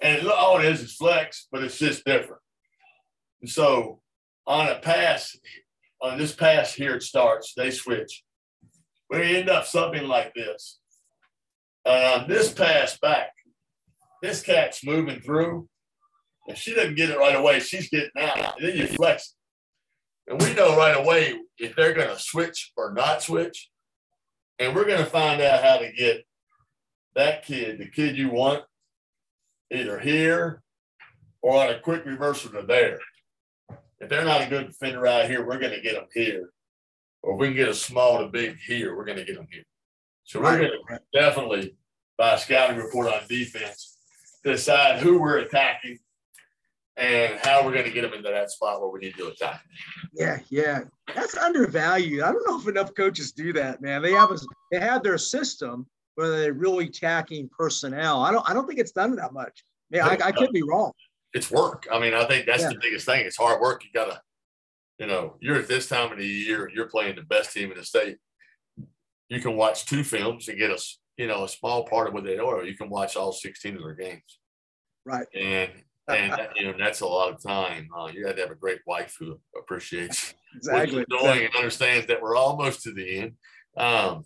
and all it is is flex, but it's just different. And so on a pass, on this pass here, it starts. They switch. We end up something like this. And on this pass back, this cat's moving through, and she doesn't get it right away. She's getting out. And then you flex. And we know right away if they're going to switch or not switch. And we're going to find out how to get that kid, the kid you want, either here or on a quick reversal to there. If they're not a good defender out here, we're going to get them here. Or if we can get a small to big here, we're going to get them here. So we're going to definitely, by a scouting report on defense, decide who we're attacking and how we're going to get them into that spot where we need to attack. Yeah, yeah, that's undervalued. I don't know if enough coaches do that, man. They have a, they have their system where they're really attacking personnel. I don't I don't think it's done that much. Yeah, I, I could be wrong. It's work. I mean, I think that's yeah. the biggest thing. It's hard work. You gotta, you know, you're at this time of the year, you're playing the best team in the state you can watch two films and get a you know a small part of what they are. You can watch all 16 of their games. Right. And and that, you know that's a lot of time. Uh, you had to have a great wife who appreciates exactly. what you're doing exactly. and understands that we're almost to the end. Um,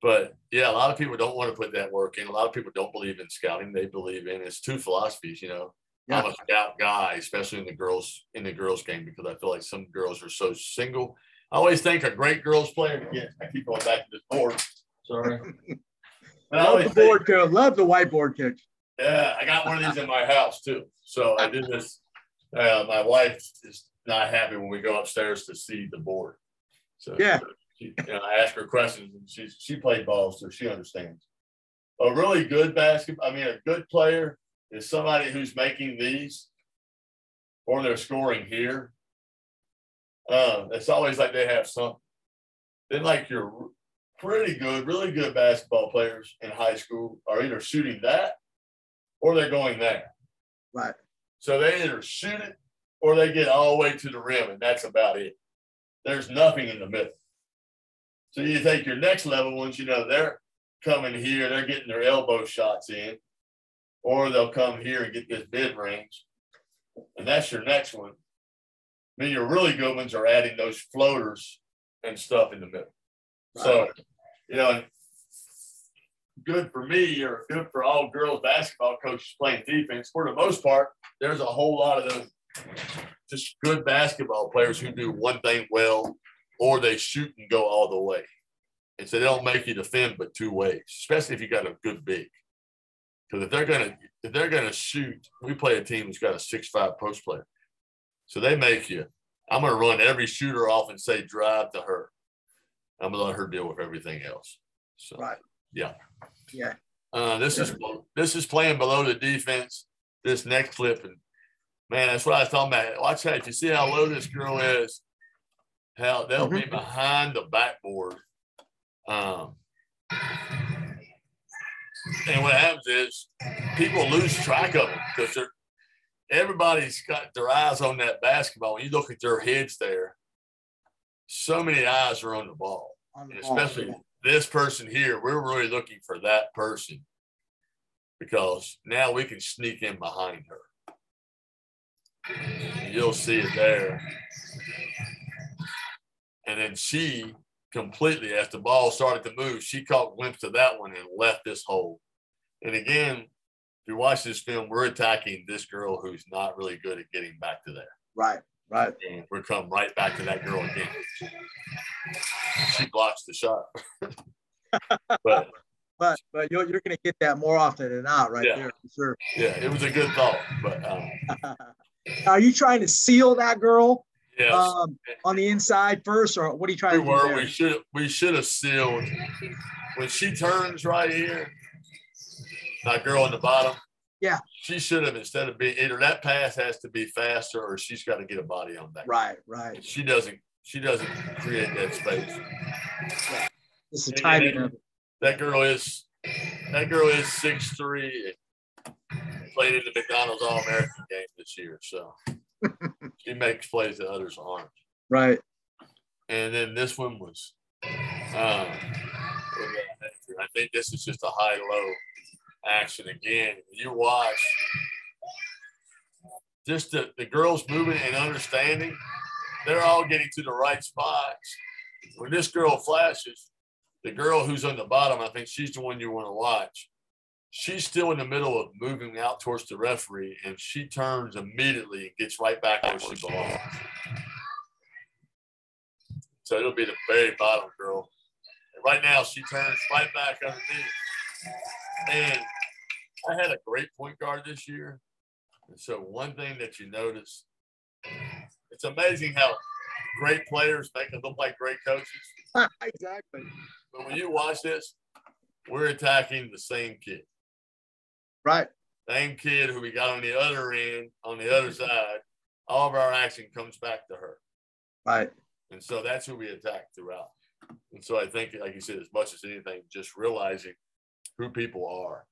but yeah, a lot of people don't want to put that work in. A lot of people don't believe in scouting. They believe in it's two philosophies. You know, yeah. I'm a scout guy, especially in the girls in the girls game because I feel like some girls are so single I always think a great girls player. Again, I keep going back to this board. Sorry. Love the board think, coach. Love the whiteboard coach. Yeah, I got one of these in my house too. So I did this. Uh, my wife is not happy when we go upstairs to see the board. So yeah, she, you know, I ask her questions and she she played ball, so she understands. A really good basketball. I mean, a good player is somebody who's making these, or they're scoring here, um, it's always like they have something. Then, like your pretty good, really good basketball players in high school are either shooting that or they're going there. Right. So they either shoot it or they get all the way to the rim, and that's about it. There's nothing in the middle. So you think your next level ones, you know, they're coming here, they're getting their elbow shots in, or they'll come here and get this mid range. And that's your next one. Then your really good ones are adding those floaters and stuff in the middle. Right. So, you know, good for me or good for all girls basketball coaches playing defense. For the most part, there's a whole lot of those just good basketball players who do one thing well or they shoot and go all the way. And so they don't make you defend but two ways, especially if you got a good big. Because if they're gonna if they're gonna shoot, we play a team that's got a six five post player. So they make you, I'm going to run every shooter off and say drive to her. I'm going to let her deal with everything else. So, right. Yeah. Yeah. Uh, this is this is playing below the defense. This next clip and man, that's what I was talking about. Watch that. You see how low this girl is. How they'll mm-hmm. be behind the backboard. Um, and what happens is people lose track of them because they're everybody's got their eyes on that basketball. When you look at their heads there, so many eyes are on the ball. On the especially ball, this person here, we're really looking for that person because now we can sneak in behind her. You'll see it there. And then she completely as the ball started to move. She caught glimpse of that one and left this hole. And again, if you watch this film, we're attacking this girl who's not really good at getting back to there. Right, right. And we're coming right back to that girl again. She blocks the shot. but but but you're, you're going to get that more often than not, right Yeah. there for sure. yeah, it was a good thought. But um, Are you trying to seal that girl yes, um, on the inside first, or what are you trying we to do were. there? We should we should have sealed when she turns right here. That girl in the bottom. Yeah. She should have instead of being either that pass has to be faster or she's got to get a body on that. Right, right. She doesn't. She doesn't create that space. It's the And- timing of it. That girl is. That girl is six three. Played in the McDonald's All American game this year, so she makes plays that others aren't. Right. And then this one was, um, I think this is just a high low action again. You watch just the, the girls moving and understanding, they're all getting to the right spots. When this girl flashes, the girl who's on the bottom, I think she's the one you want to watch. She's still in the middle of moving out towards the referee, and she turns immediately and gets right back where she belongs. So it'll be the very bottom girl. And right now, she turns right back underneath. And I had a great point guard this year. And so, one thing that you notice, it's amazing how great players make them look like great coaches. exactly. But when you watch this, we're attacking the same kid. Right. Same kid who we got on the other end, on the other side. All of our action comes back to her. Right. And so that's who we attack throughout. And so I think, like you said, as much as anything, just realizing who people are.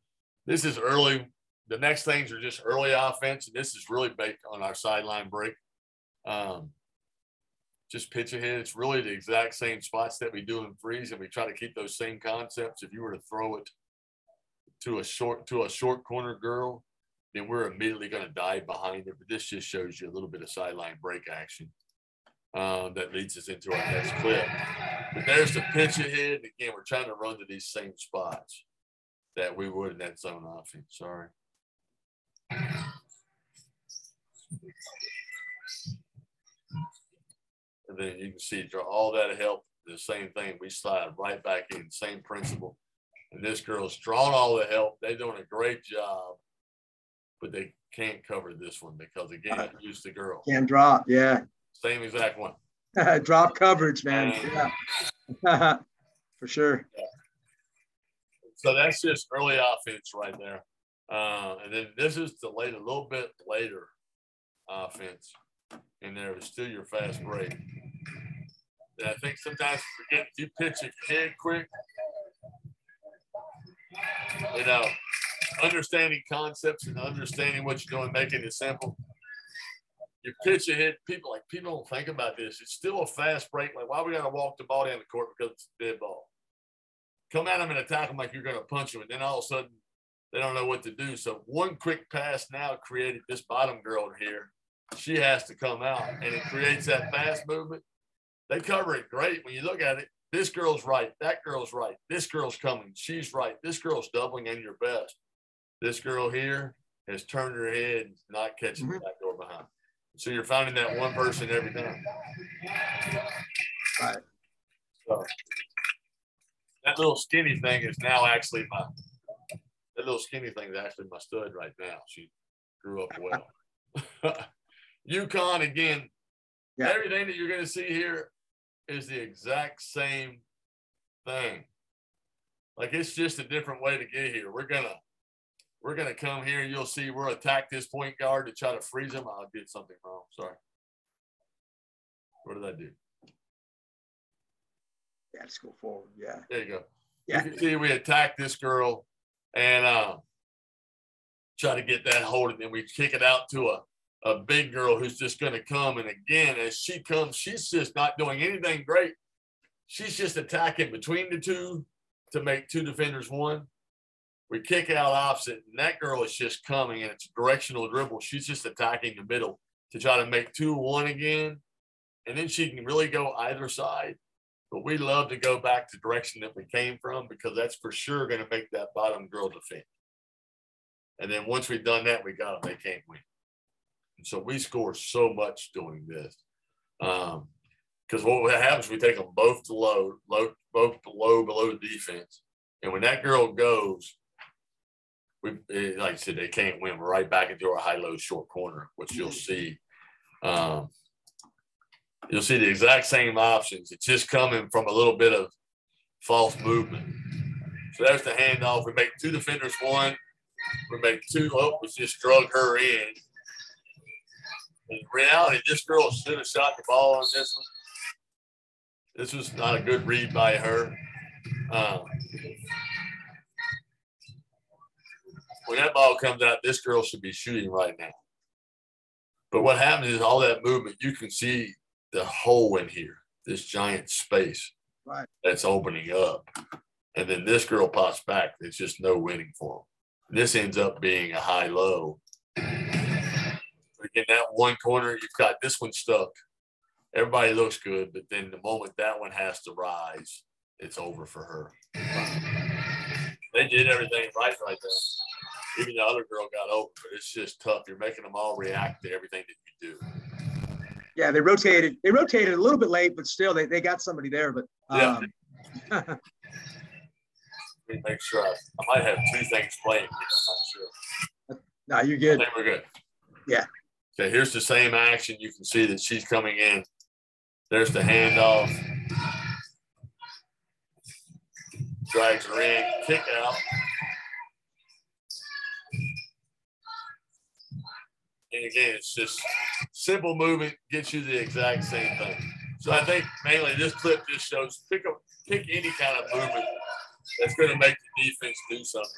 This is early. The next things are just early offense, and this is really baked on our sideline break. Um, just pitch ahead. It's really the exact same spots that we do in freeze, and we try to keep those same concepts. If you were to throw it to a short to a short corner girl, then we're immediately going to dive behind it. But this just shows you a little bit of sideline break action um, that leads us into our next clip. But there's the pitch ahead. Again, we're trying to run to these same spots that we would in that zone offense. Sorry. And then you can see all that help. The same thing. We slide right back in, same principle. And this girl's drawn all the help. They're doing a great job, but they can't cover this one because again, use the girl. Can drop. Yeah. Same exact one. drop coverage, man. Yeah. for sure. So that's just early offense right there. Uh, and then this is the late, a little bit later offense. And there is still your fast break. And I think sometimes we forget you pitch it head quick, you know, understanding concepts and understanding what you're doing, making it simple. You pitch ahead, people like people don't think about this. It's still a fast break. Like, why we gotta walk the ball down the court because it's a dead ball? Come at them and attack them like you're gonna punch them, and then all of a sudden they don't know what to do. So one quick pass now created this bottom girl here. She has to come out, and it creates that fast movement. They cover it great when you look at it. This girl's right. That girl's right. This girl's coming. She's right. This girl's doubling in your best. This girl here has turned her head, not catching mm-hmm. the back door behind. So you're finding that one person every time. Right. So that little skinny thing is now actually my that little skinny thing is actually my stud right now. She grew up well. UConn again, Yeah. everything that you're gonna see here is the exact same thing. Like it's just a different way to get here. We're gonna we're gonna come here and you'll see we'll attack this point guard to try to freeze him. I did something wrong. Sorry. What did I do? Yeah, let's go forward. Yeah. There you go. Yeah. You can see we attack this girl and uh, try to get that hold, and then we kick it out to a, a big girl who's just going to come. And again, as she comes, she's just not doing anything great. She's just attacking between the two to make two defenders one. We kick out opposite, and that girl is just coming, and it's directional dribble. She's just attacking the middle to try to make two one again. And then she can really go either side. but we love to go back the direction that we came from because that's for sure going to make that bottom girl defend. And then once we've done that, we got them. They can't win. And so we score so much doing this. Um, because what happens, we take them both to low, low, both low below the defense. And when that girl goes, we eh, like I said, they can't win. We're right back into our high low short corner, which you'll see. Um, you'll see the exact same options. It's just coming from a little bit of false movement. So there's the handoff. We make two defenders one. We make two. Oh, we just drug her in. In reality, this girl should have shot the ball on this one. This was not a good read by her. Um, when that ball comes out, this girl should be shooting right now. But what happens is all that movement, you can see the hole in here, this giant space right. that's opening up. And then this girl pops back. There's just no winning for them. This ends up being a high low. In that one corner, you've got this one stuck. Everybody looks good, but then the moment that one has to rise, it's over for her. They did everything right right there. Even the other girl got over, but it's just tough. You're making them all react to everything that you do. Yeah, they rotated. They rotated a little bit late, but still, they, they got somebody there. But um, yeah. Let me make sure. I, I, might have two things playing. I'm not sure. No, you're good. I think we're good. Yeah. Okay, here's the same action. You can see that she's coming in. There's the handoff. Drags her in, kick out. And again, it's just simple movement gets you the exact same thing. So I think mainly this clip just shows pick up pick any kind of movement that's going to make the defense do something.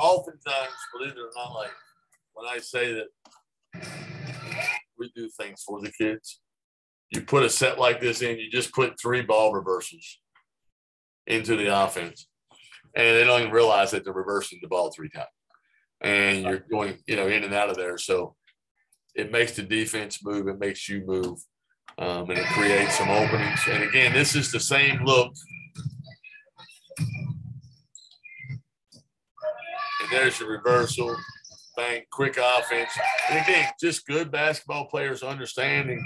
Oftentimes, believe it or not, like when I say that we do things for the kids, you put a set like this in, you just put three ball reversals into the offense, and they don't even realize that they're reversing the ball three times, and you're going, you know, in and out of there. So it makes the defense move. It makes you move. Um, and it creates some openings. And again, this is the same look. And there's your reversal. Bang, quick offense. And again, just good basketball players understanding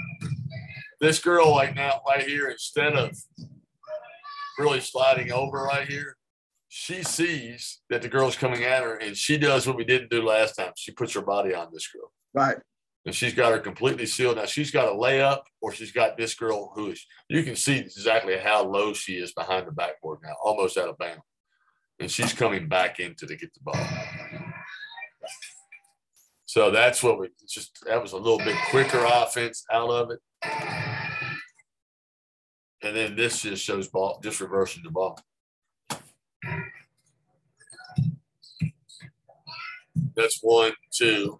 this girl like now right here, instead of really sliding over right here, she sees that the girl's coming at her and she does what we didn't do last time. She puts her body on this girl. Right and she's got her completely sealed. Now she's got a layup, or she's got this girl who is. You can see exactly how low she is behind the backboard now, almost out of bounds, and she's coming back into to get the ball. So that's what we just. That was a little bit quicker offense out of it, and then this just shows ball, just reversing the ball. That's one, two,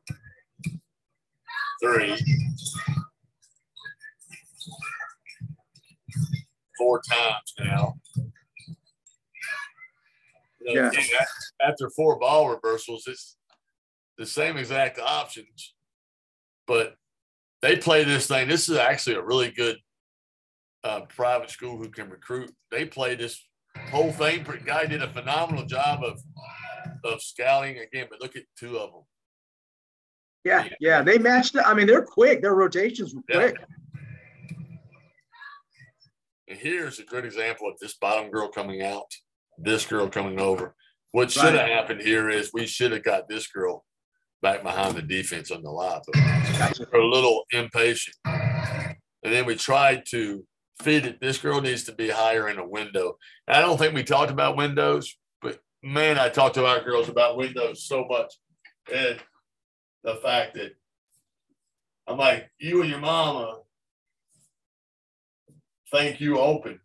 three, four times now. You know, yeah. After four ball reversals, it's the same exact options, but they play this thing. This is actually a really good uh, private school who can recruit. They play this whole thing. Guy did a phenomenal job of of scouting again, but look at two of them. Yeah, yeah, they matched it. I mean, they're quick. Their rotations were quick. Yeah. And here's a good example of this bottom girl coming out, this girl coming over. What should have right. happened here is we should have got this girl back behind the defense on the line, but we're a little impatient. And then we tried to feed it. This girl needs to be higher in a window. And I don't think we talked about windows, but man, I talked to our girls about windows so much. And the fact that I'm like, you and your mama think you open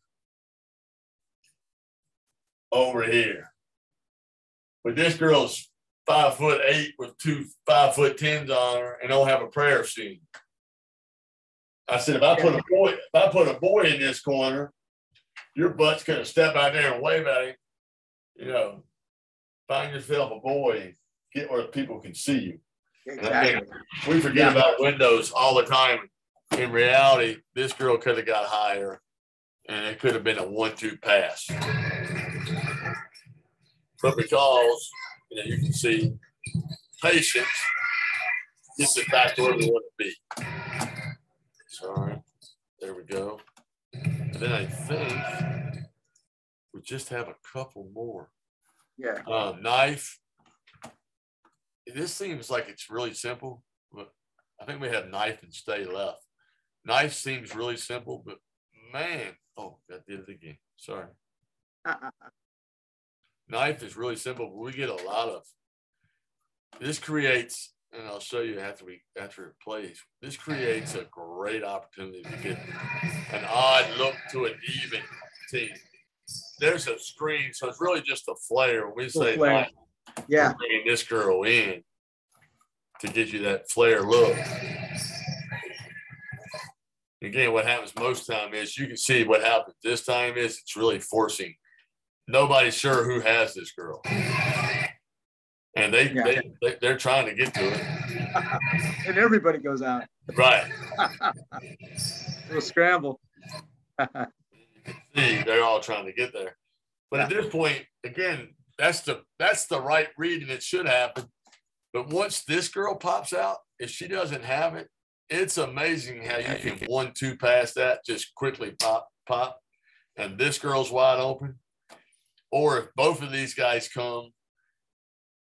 over here. But this girl's five foot eight with two five foot tens on her and don't have a prayer scene. I said, if I put a boy, if I put a boy in this corner, your butt's gonna step out there and wave at him. You know, find yourself a boy get where people can see you. Exactly. we forget yeah. about windows all the time. In reality, this girl could have got higher and it could have been a one-two pass. But because you know you can see patience gets it back to where we want to be. Sorry. There we go. And then I think we just have a couple more. Yeah. Uh, knife. This seems like it's really simple, but I think we have knife and stay left. Knife seems really simple, but man, oh, I did it again. Sorry. Knife is really simple, but we get a lot of this creates, and I'll show you after we after it plays. This creates a great opportunity to get an odd look to an even team. There's a screen, so it's really just a flare. We say flare. yeah. bringing this girl in to get you that flare look. Again, what happens most time is you can see what happens this time is it's really forcing. Nobody's sure who has this girl. And they, Yeah. they, they they're trying to get to it. and everybody goes out. Right. Little scramble. See, they're all trying to get there. But at this point, again, that's the that's the right read and it should happen. But once this girl pops out, if she doesn't have it, it's amazing how you can one two past that, just quickly pop, pop, and this girl's wide open. Or if both of these guys come,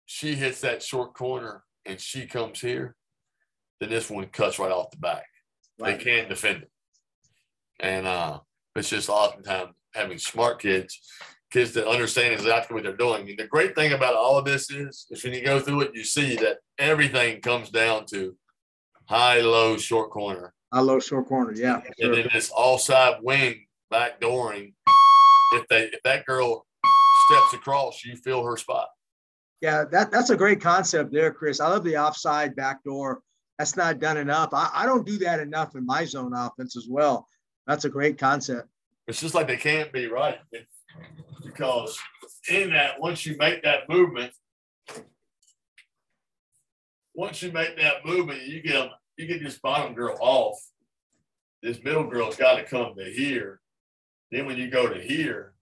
she hits that short corner and she comes here, then this one cuts right off the back. Right. They can't defend it. And uh it's just oftentimes having smart kids, kids that understand exactly what they're doing. And the great thing about all of this is, is when you go through it, you see that everything comes down to high, low, short corner. High, low short corner. Yeah. And Sure. then this all side wing back backdooring. If they if that girl steps across, you feel her spot. Yeah, that, that's a great concept there, Chris. I love the offside backdoor. That's not done enough. I, I don't do that enough in my zone offense as well. That's a great concept. It's just like they can't be right because in that once you make that movement, once you make that movement, you get you get this bottom girl off. This middle girl's got to come to here. Then when you go to here,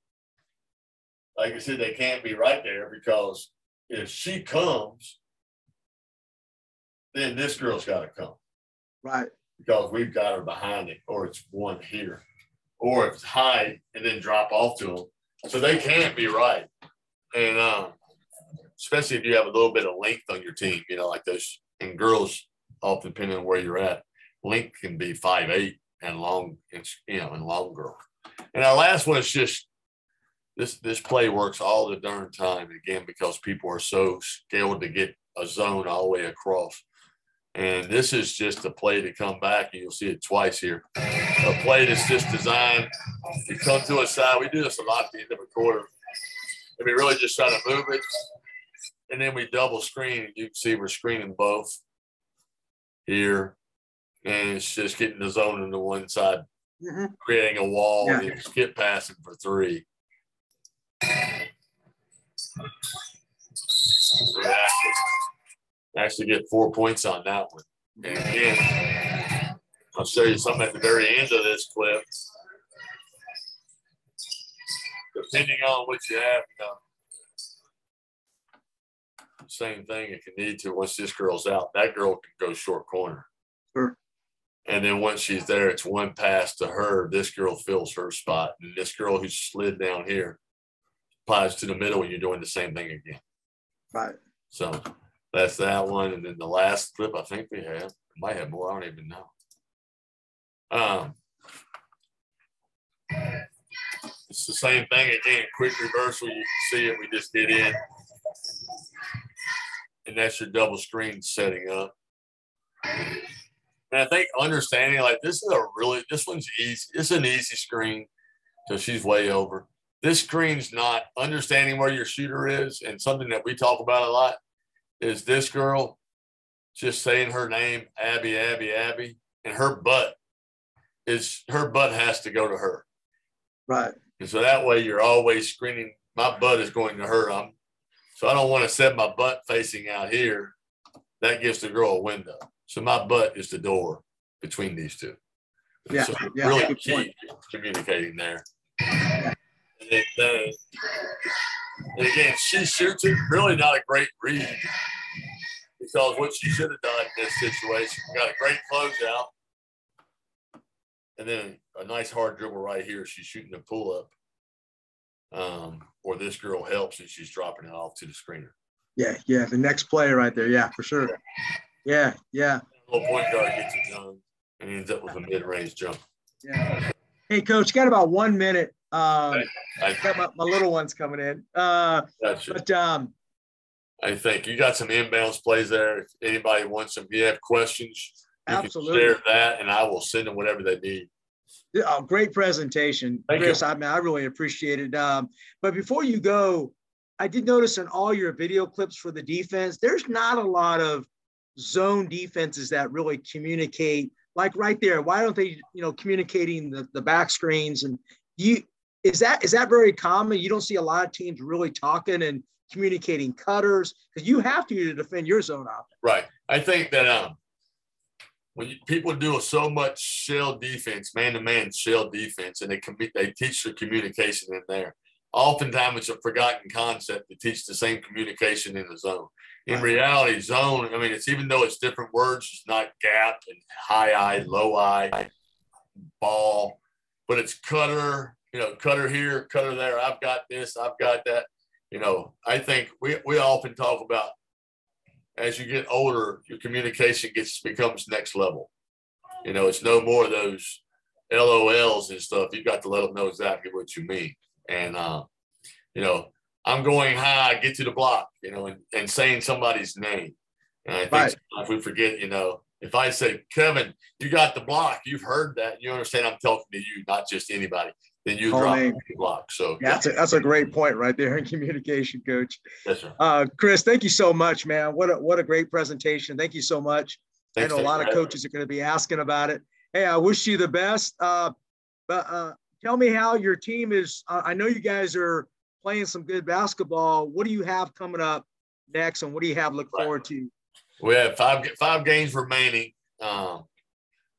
like I said, they can't be right there because if she comes, then this girl's got to come Right. because we've got her behind it, or it's one here, or it's high and then drop off to them. So they can't be right. And um, especially if you have a little bit of length on your team, you know, like those, and girls, often depending on where you're at, length can be five eight and long, and you know, and long girl. And our last one is just this this play works all the darn time again because people are so skilled to get a zone all the way across. And this is just a play to come back, and you'll see it twice here. A play that's just designed to come to a side. We do this a lot at the end of a quarter. And we really just try to move it. And then we double screen. You can see we're screening both here. And it's just getting the zone into one side, Mhm. creating a wall, Yeah. and skip passing for three. Actually get four points on that one. And again, I'll show you something at the very end of this clip. Depending on what you have, you know, same thing if you need to. Once this girl's out, that girl can go short corner. Sure. And then once she's there, it's one pass to her. This girl fills her spot. And this girl who slid down here applies to the middle and you're doing the same thing again. Right. So that's that one. And then the last clip I think we have, might have more, I don't even know. Um, it's the same thing again, quick reversal. You can see it. We just did in. And that's your double screen setting up. And I think understanding like this is a really, this one's easy. It's an easy screen because she's way over. This screen's not understanding where your shooter is. And something that we talk about a lot is this girl just saying her name, Abby, Abby, Abby, and her butt is her butt has to go to her. Right. And so that way you're always screening. My butt is going to her. I'm, so I don't want to set my butt facing out here. That gives the girl a window. So my butt is the door between these two. And Yeah, So yeah, really key, point. communicating there. And, uh, and again, she shoots it really not a great read because what she should have done in this situation, got a great closeout, and then a nice hard dribble right here. She's shooting a pull up. Um, or this girl helps and she's dropping it off to the screener. Yeah, yeah, the next player right there. Yeah, for sure. Yeah, yeah. Little point guard gets it done and ends up with a mid range jump. Yeah. Hey, coach, got about one minute. Um, I got my, my little ones coming in. Uh, gotcha. But um, I think you got some inbounds plays there. If anybody wants them, if you have questions, you absolutely. can share that, and I will send them whatever they need. Oh, great presentation, Thank Chris. You. I mean, I really appreciate it. Um, but before you go, I did notice in all your video clips for the defense, there's not a lot of zone defenses that really communicate. Like right there, why don't they, you know, communicating the, the back screens and you is that is that very common? You don't see a lot of teams really talking and communicating cutters because you have to to defend your zone offense. Right. I think that um when you, people do so much shell defense, man to man shell defense, and they com- they teach the communication in there. Oftentimes, it's a forgotten concept to teach the same communication in the zone. In reality, zone, I mean, it's even though it's different words, it's not gap and high eye, low eye, ball, but it's cutter, you know, cutter here, cutter there. I've got this, I've got that. You know, I think we, we often talk about as you get older, your communication gets becomes next level. You know, it's no more of those LOLs and stuff. You've got to let them know exactly what you mean. And uh, you know, I'm going high, get to the block, you know, and, and saying somebody's name. And I think right. if we forget, you know, if I say, Kevin, you got the block, you've heard that, you understand I'm talking to you, not just anybody then you drop the block. So yeah, that's a, that's a great point right there in communication, coach. Yes, sir. Uh, Chris, thank you so much, man. What a what a great presentation. Thank you so much. Thanks, I know a lot of coaches are going to be asking about it. Hey, I wish you the best. Uh, but uh, tell me how your team is. Uh, I know you guys are playing some good basketball. What do you have coming up next, and what do you have look right. forward to? We have five five games remaining. Um,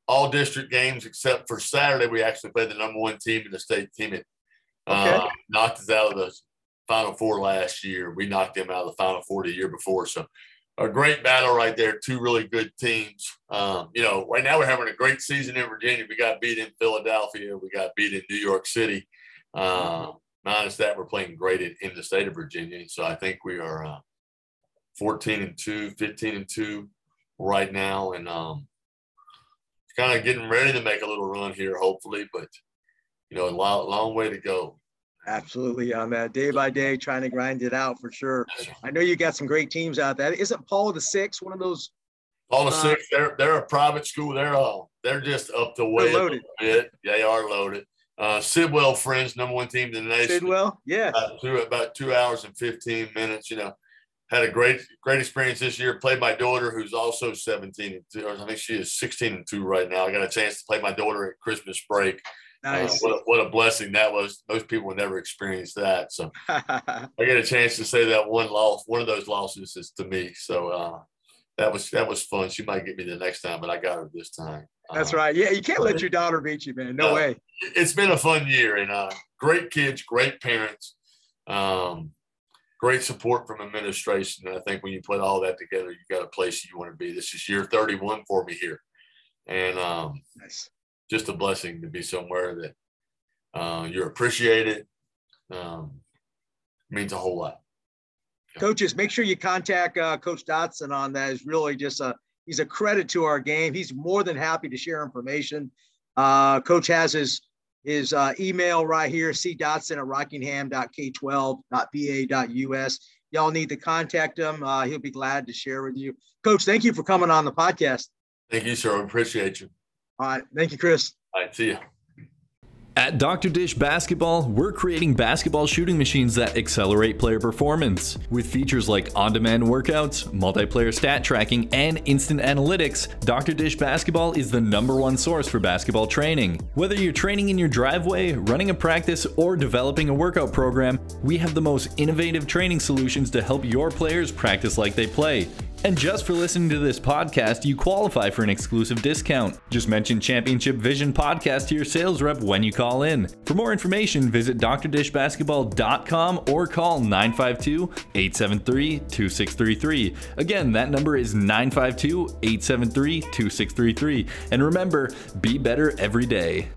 all district games except for Saturday. We actually played the number one team in the state team. It uh, okay. knocked us out of the Final Four last year. We knocked them out of the Final Four the year before. So a great battle right there. Two really good teams. Um, you know, right now we're having a great season in Virginia. We got beat in Philadelphia. We got beat in New York City. Uh, minus that, we're playing great in, in, the state of Virginia. So I think we are uh, 14 and 2, 15 and 2 right now. And um, kind of getting ready to make a little run here, hopefully, but you know, a long, long way to go. Absolutely, on that day by day, trying to grind it out for sure. I know you got some great teams out there. Isn't Paul the Six one of those? Paul the uh, Six, they're they're a private school. They're all they're just up the way loaded. a bit. They are loaded. Uh, Sidwell Friends, number one team in the nation. Sidwell, yeah. About two, about two hours and fifteen minutes. You know, had a great great experience this year. Played my daughter, who's also 17 and two. I think she is 16 and two right now. I got a chance to play my daughter at Christmas break. Nice. Uh, what, a, what a blessing that was. Most people would never experience that. So I get a chance to say that one loss, one of those losses is to me. So uh, that was that was fun. She might get me the next time, but I got her this time. That's uh, right. Yeah, you can't let your daughter beat you, man. No way. It's been a fun year and uh, great kids, great parents. Um, great support from administration. And I think when you put all that together, you got a place you want to be. This is year 31 for me here. And um, nice. Just a blessing to be somewhere that uh, you're appreciated. Um, means a whole lot. Coaches, make sure you contact uh, Coach Dotson on that. Is really just a he's a credit to our game. He's more than happy to share information. Uh, Coach has his his uh, email right here, c dotson at rockingham.k12.va.us. Y'all need to contact him. Uh, he'll be glad to share with you. Coach, thank you for coming on the podcast. Thank you, sir. I appreciate you. All right. Thank you, Chris. All right. See you. At Dr. Dish Basketball, we're creating basketball shooting machines that accelerate player performance. With features like on demand workouts, multiplayer stat tracking, and instant analytics, Dr. Dish Basketball is the number one source for basketball training. Whether you're training in your driveway, running a practice, or developing a workout program, we have the most innovative training solutions to help your players practice like they play And just for listening to this podcast, you qualify for an exclusive discount. Just mention Championship Vision Podcast to your sales rep when you call in. For more information, visit drdishbasketball.com or call 952 873 2633. Again, that number is 952 873 2633. And remember, be better every day.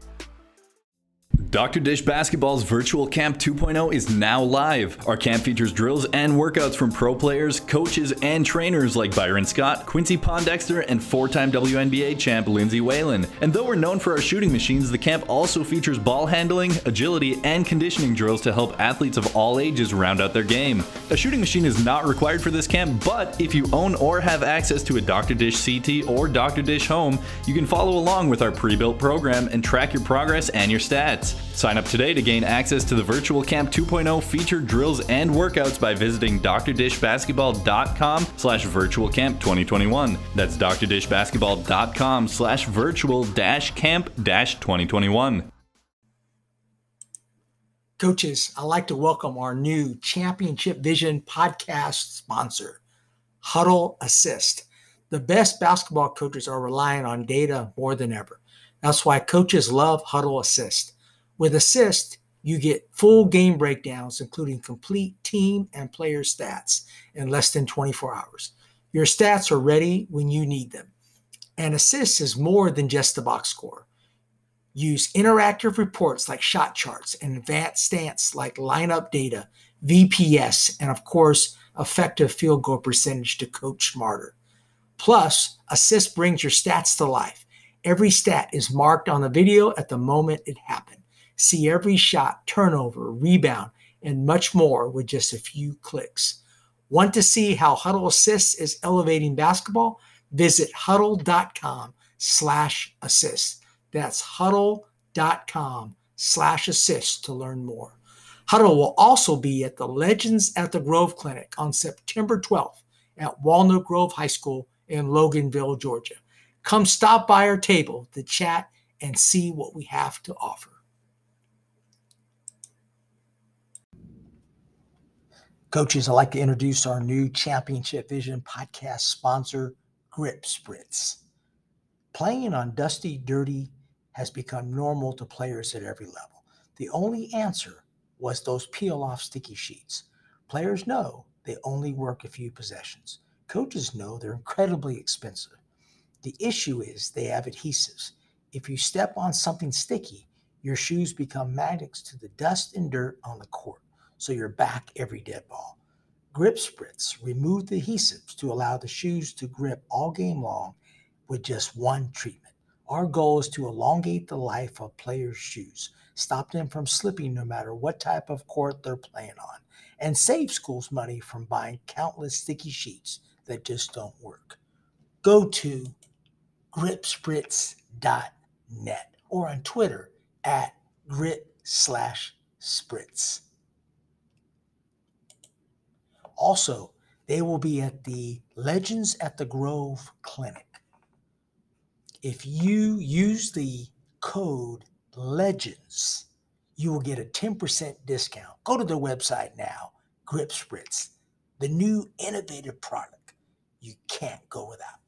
Dr. Dish Basketball's Virtual Camp 2.0 is now live. Our camp features drills and workouts from pro players, coaches, and trainers like Byron Scott, Quincy Pondexter, and four time WNBA champ Lindsay Whalen. And though we're known for our shooting machines, the camp also features ball handling, agility, and conditioning drills to help athletes of all ages round out their game. A shooting machine is not required for this camp, but if you own or have access to a Dr. Dish CT or Dr. Dish Home, you can follow along with our pre built program and track your progress and your stats. Sign up today to gain access to the Virtual Camp 2.0 featured drills and workouts by visiting drdishbasketball.com slash virtual camp 2021. That's drdishbasketball.com slash virtual dash camp dash 2021. Coaches, I'd like to welcome our new Championship Vision podcast sponsor, Hudl Assist. The best basketball coaches are relying on data more than ever. That's why coaches love Hudl Assist. With Assist, you get full game breakdowns, including complete team and player stats in less than 24 hours. Your stats are ready when you need them. And Assist is more than just the box score. Use interactive reports like shot charts and advanced stats like lineup data, VPS, and of course, effective field goal percentage to coach smarter. Plus, Assist brings your stats to life. Every stat is marked on the video at the moment it happened. See every shot, turnover, rebound, and much more with just a few clicks. Want to see how Hudl Assist is elevating basketball? Visit hudl.com slash assist. That's hudl.com slash assist to learn more. Hudl will also be at the Legends at the Grove Clinic on September 12th at Walnut Grove High School in Loganville, Georgia. Come stop by our table to chat and see what we have to offer. Coaches, I'd like to introduce our new Championship Vision podcast sponsor, Grip Spritz. Playing on dusty, dirty has become normal to players at every level. The only answer was those peel off sticky sheets. Players know they only work a few possessions. Coaches know they're incredibly expensive. The issue is they have adhesives. If you step on something sticky, your shoes become magnets to the dust and dirt on the court so you're back every dead ball. Grip spritz remove the adhesives to allow the shoes to grip all game long with just one treatment. Our goal is to elongate the life of players' shoes, stop them from slipping no matter what type of court they're playing on, and save schools money from buying countless sticky sheets that just don't work. Go to gripspritz.net or on Twitter at grip slash spritz. Also, they will be at the Legends at the Grove Clinic. If you use the code LEGENDS, you will get a 10% discount. Go to their website now, Grip Spritz, the new innovative product you can't go without.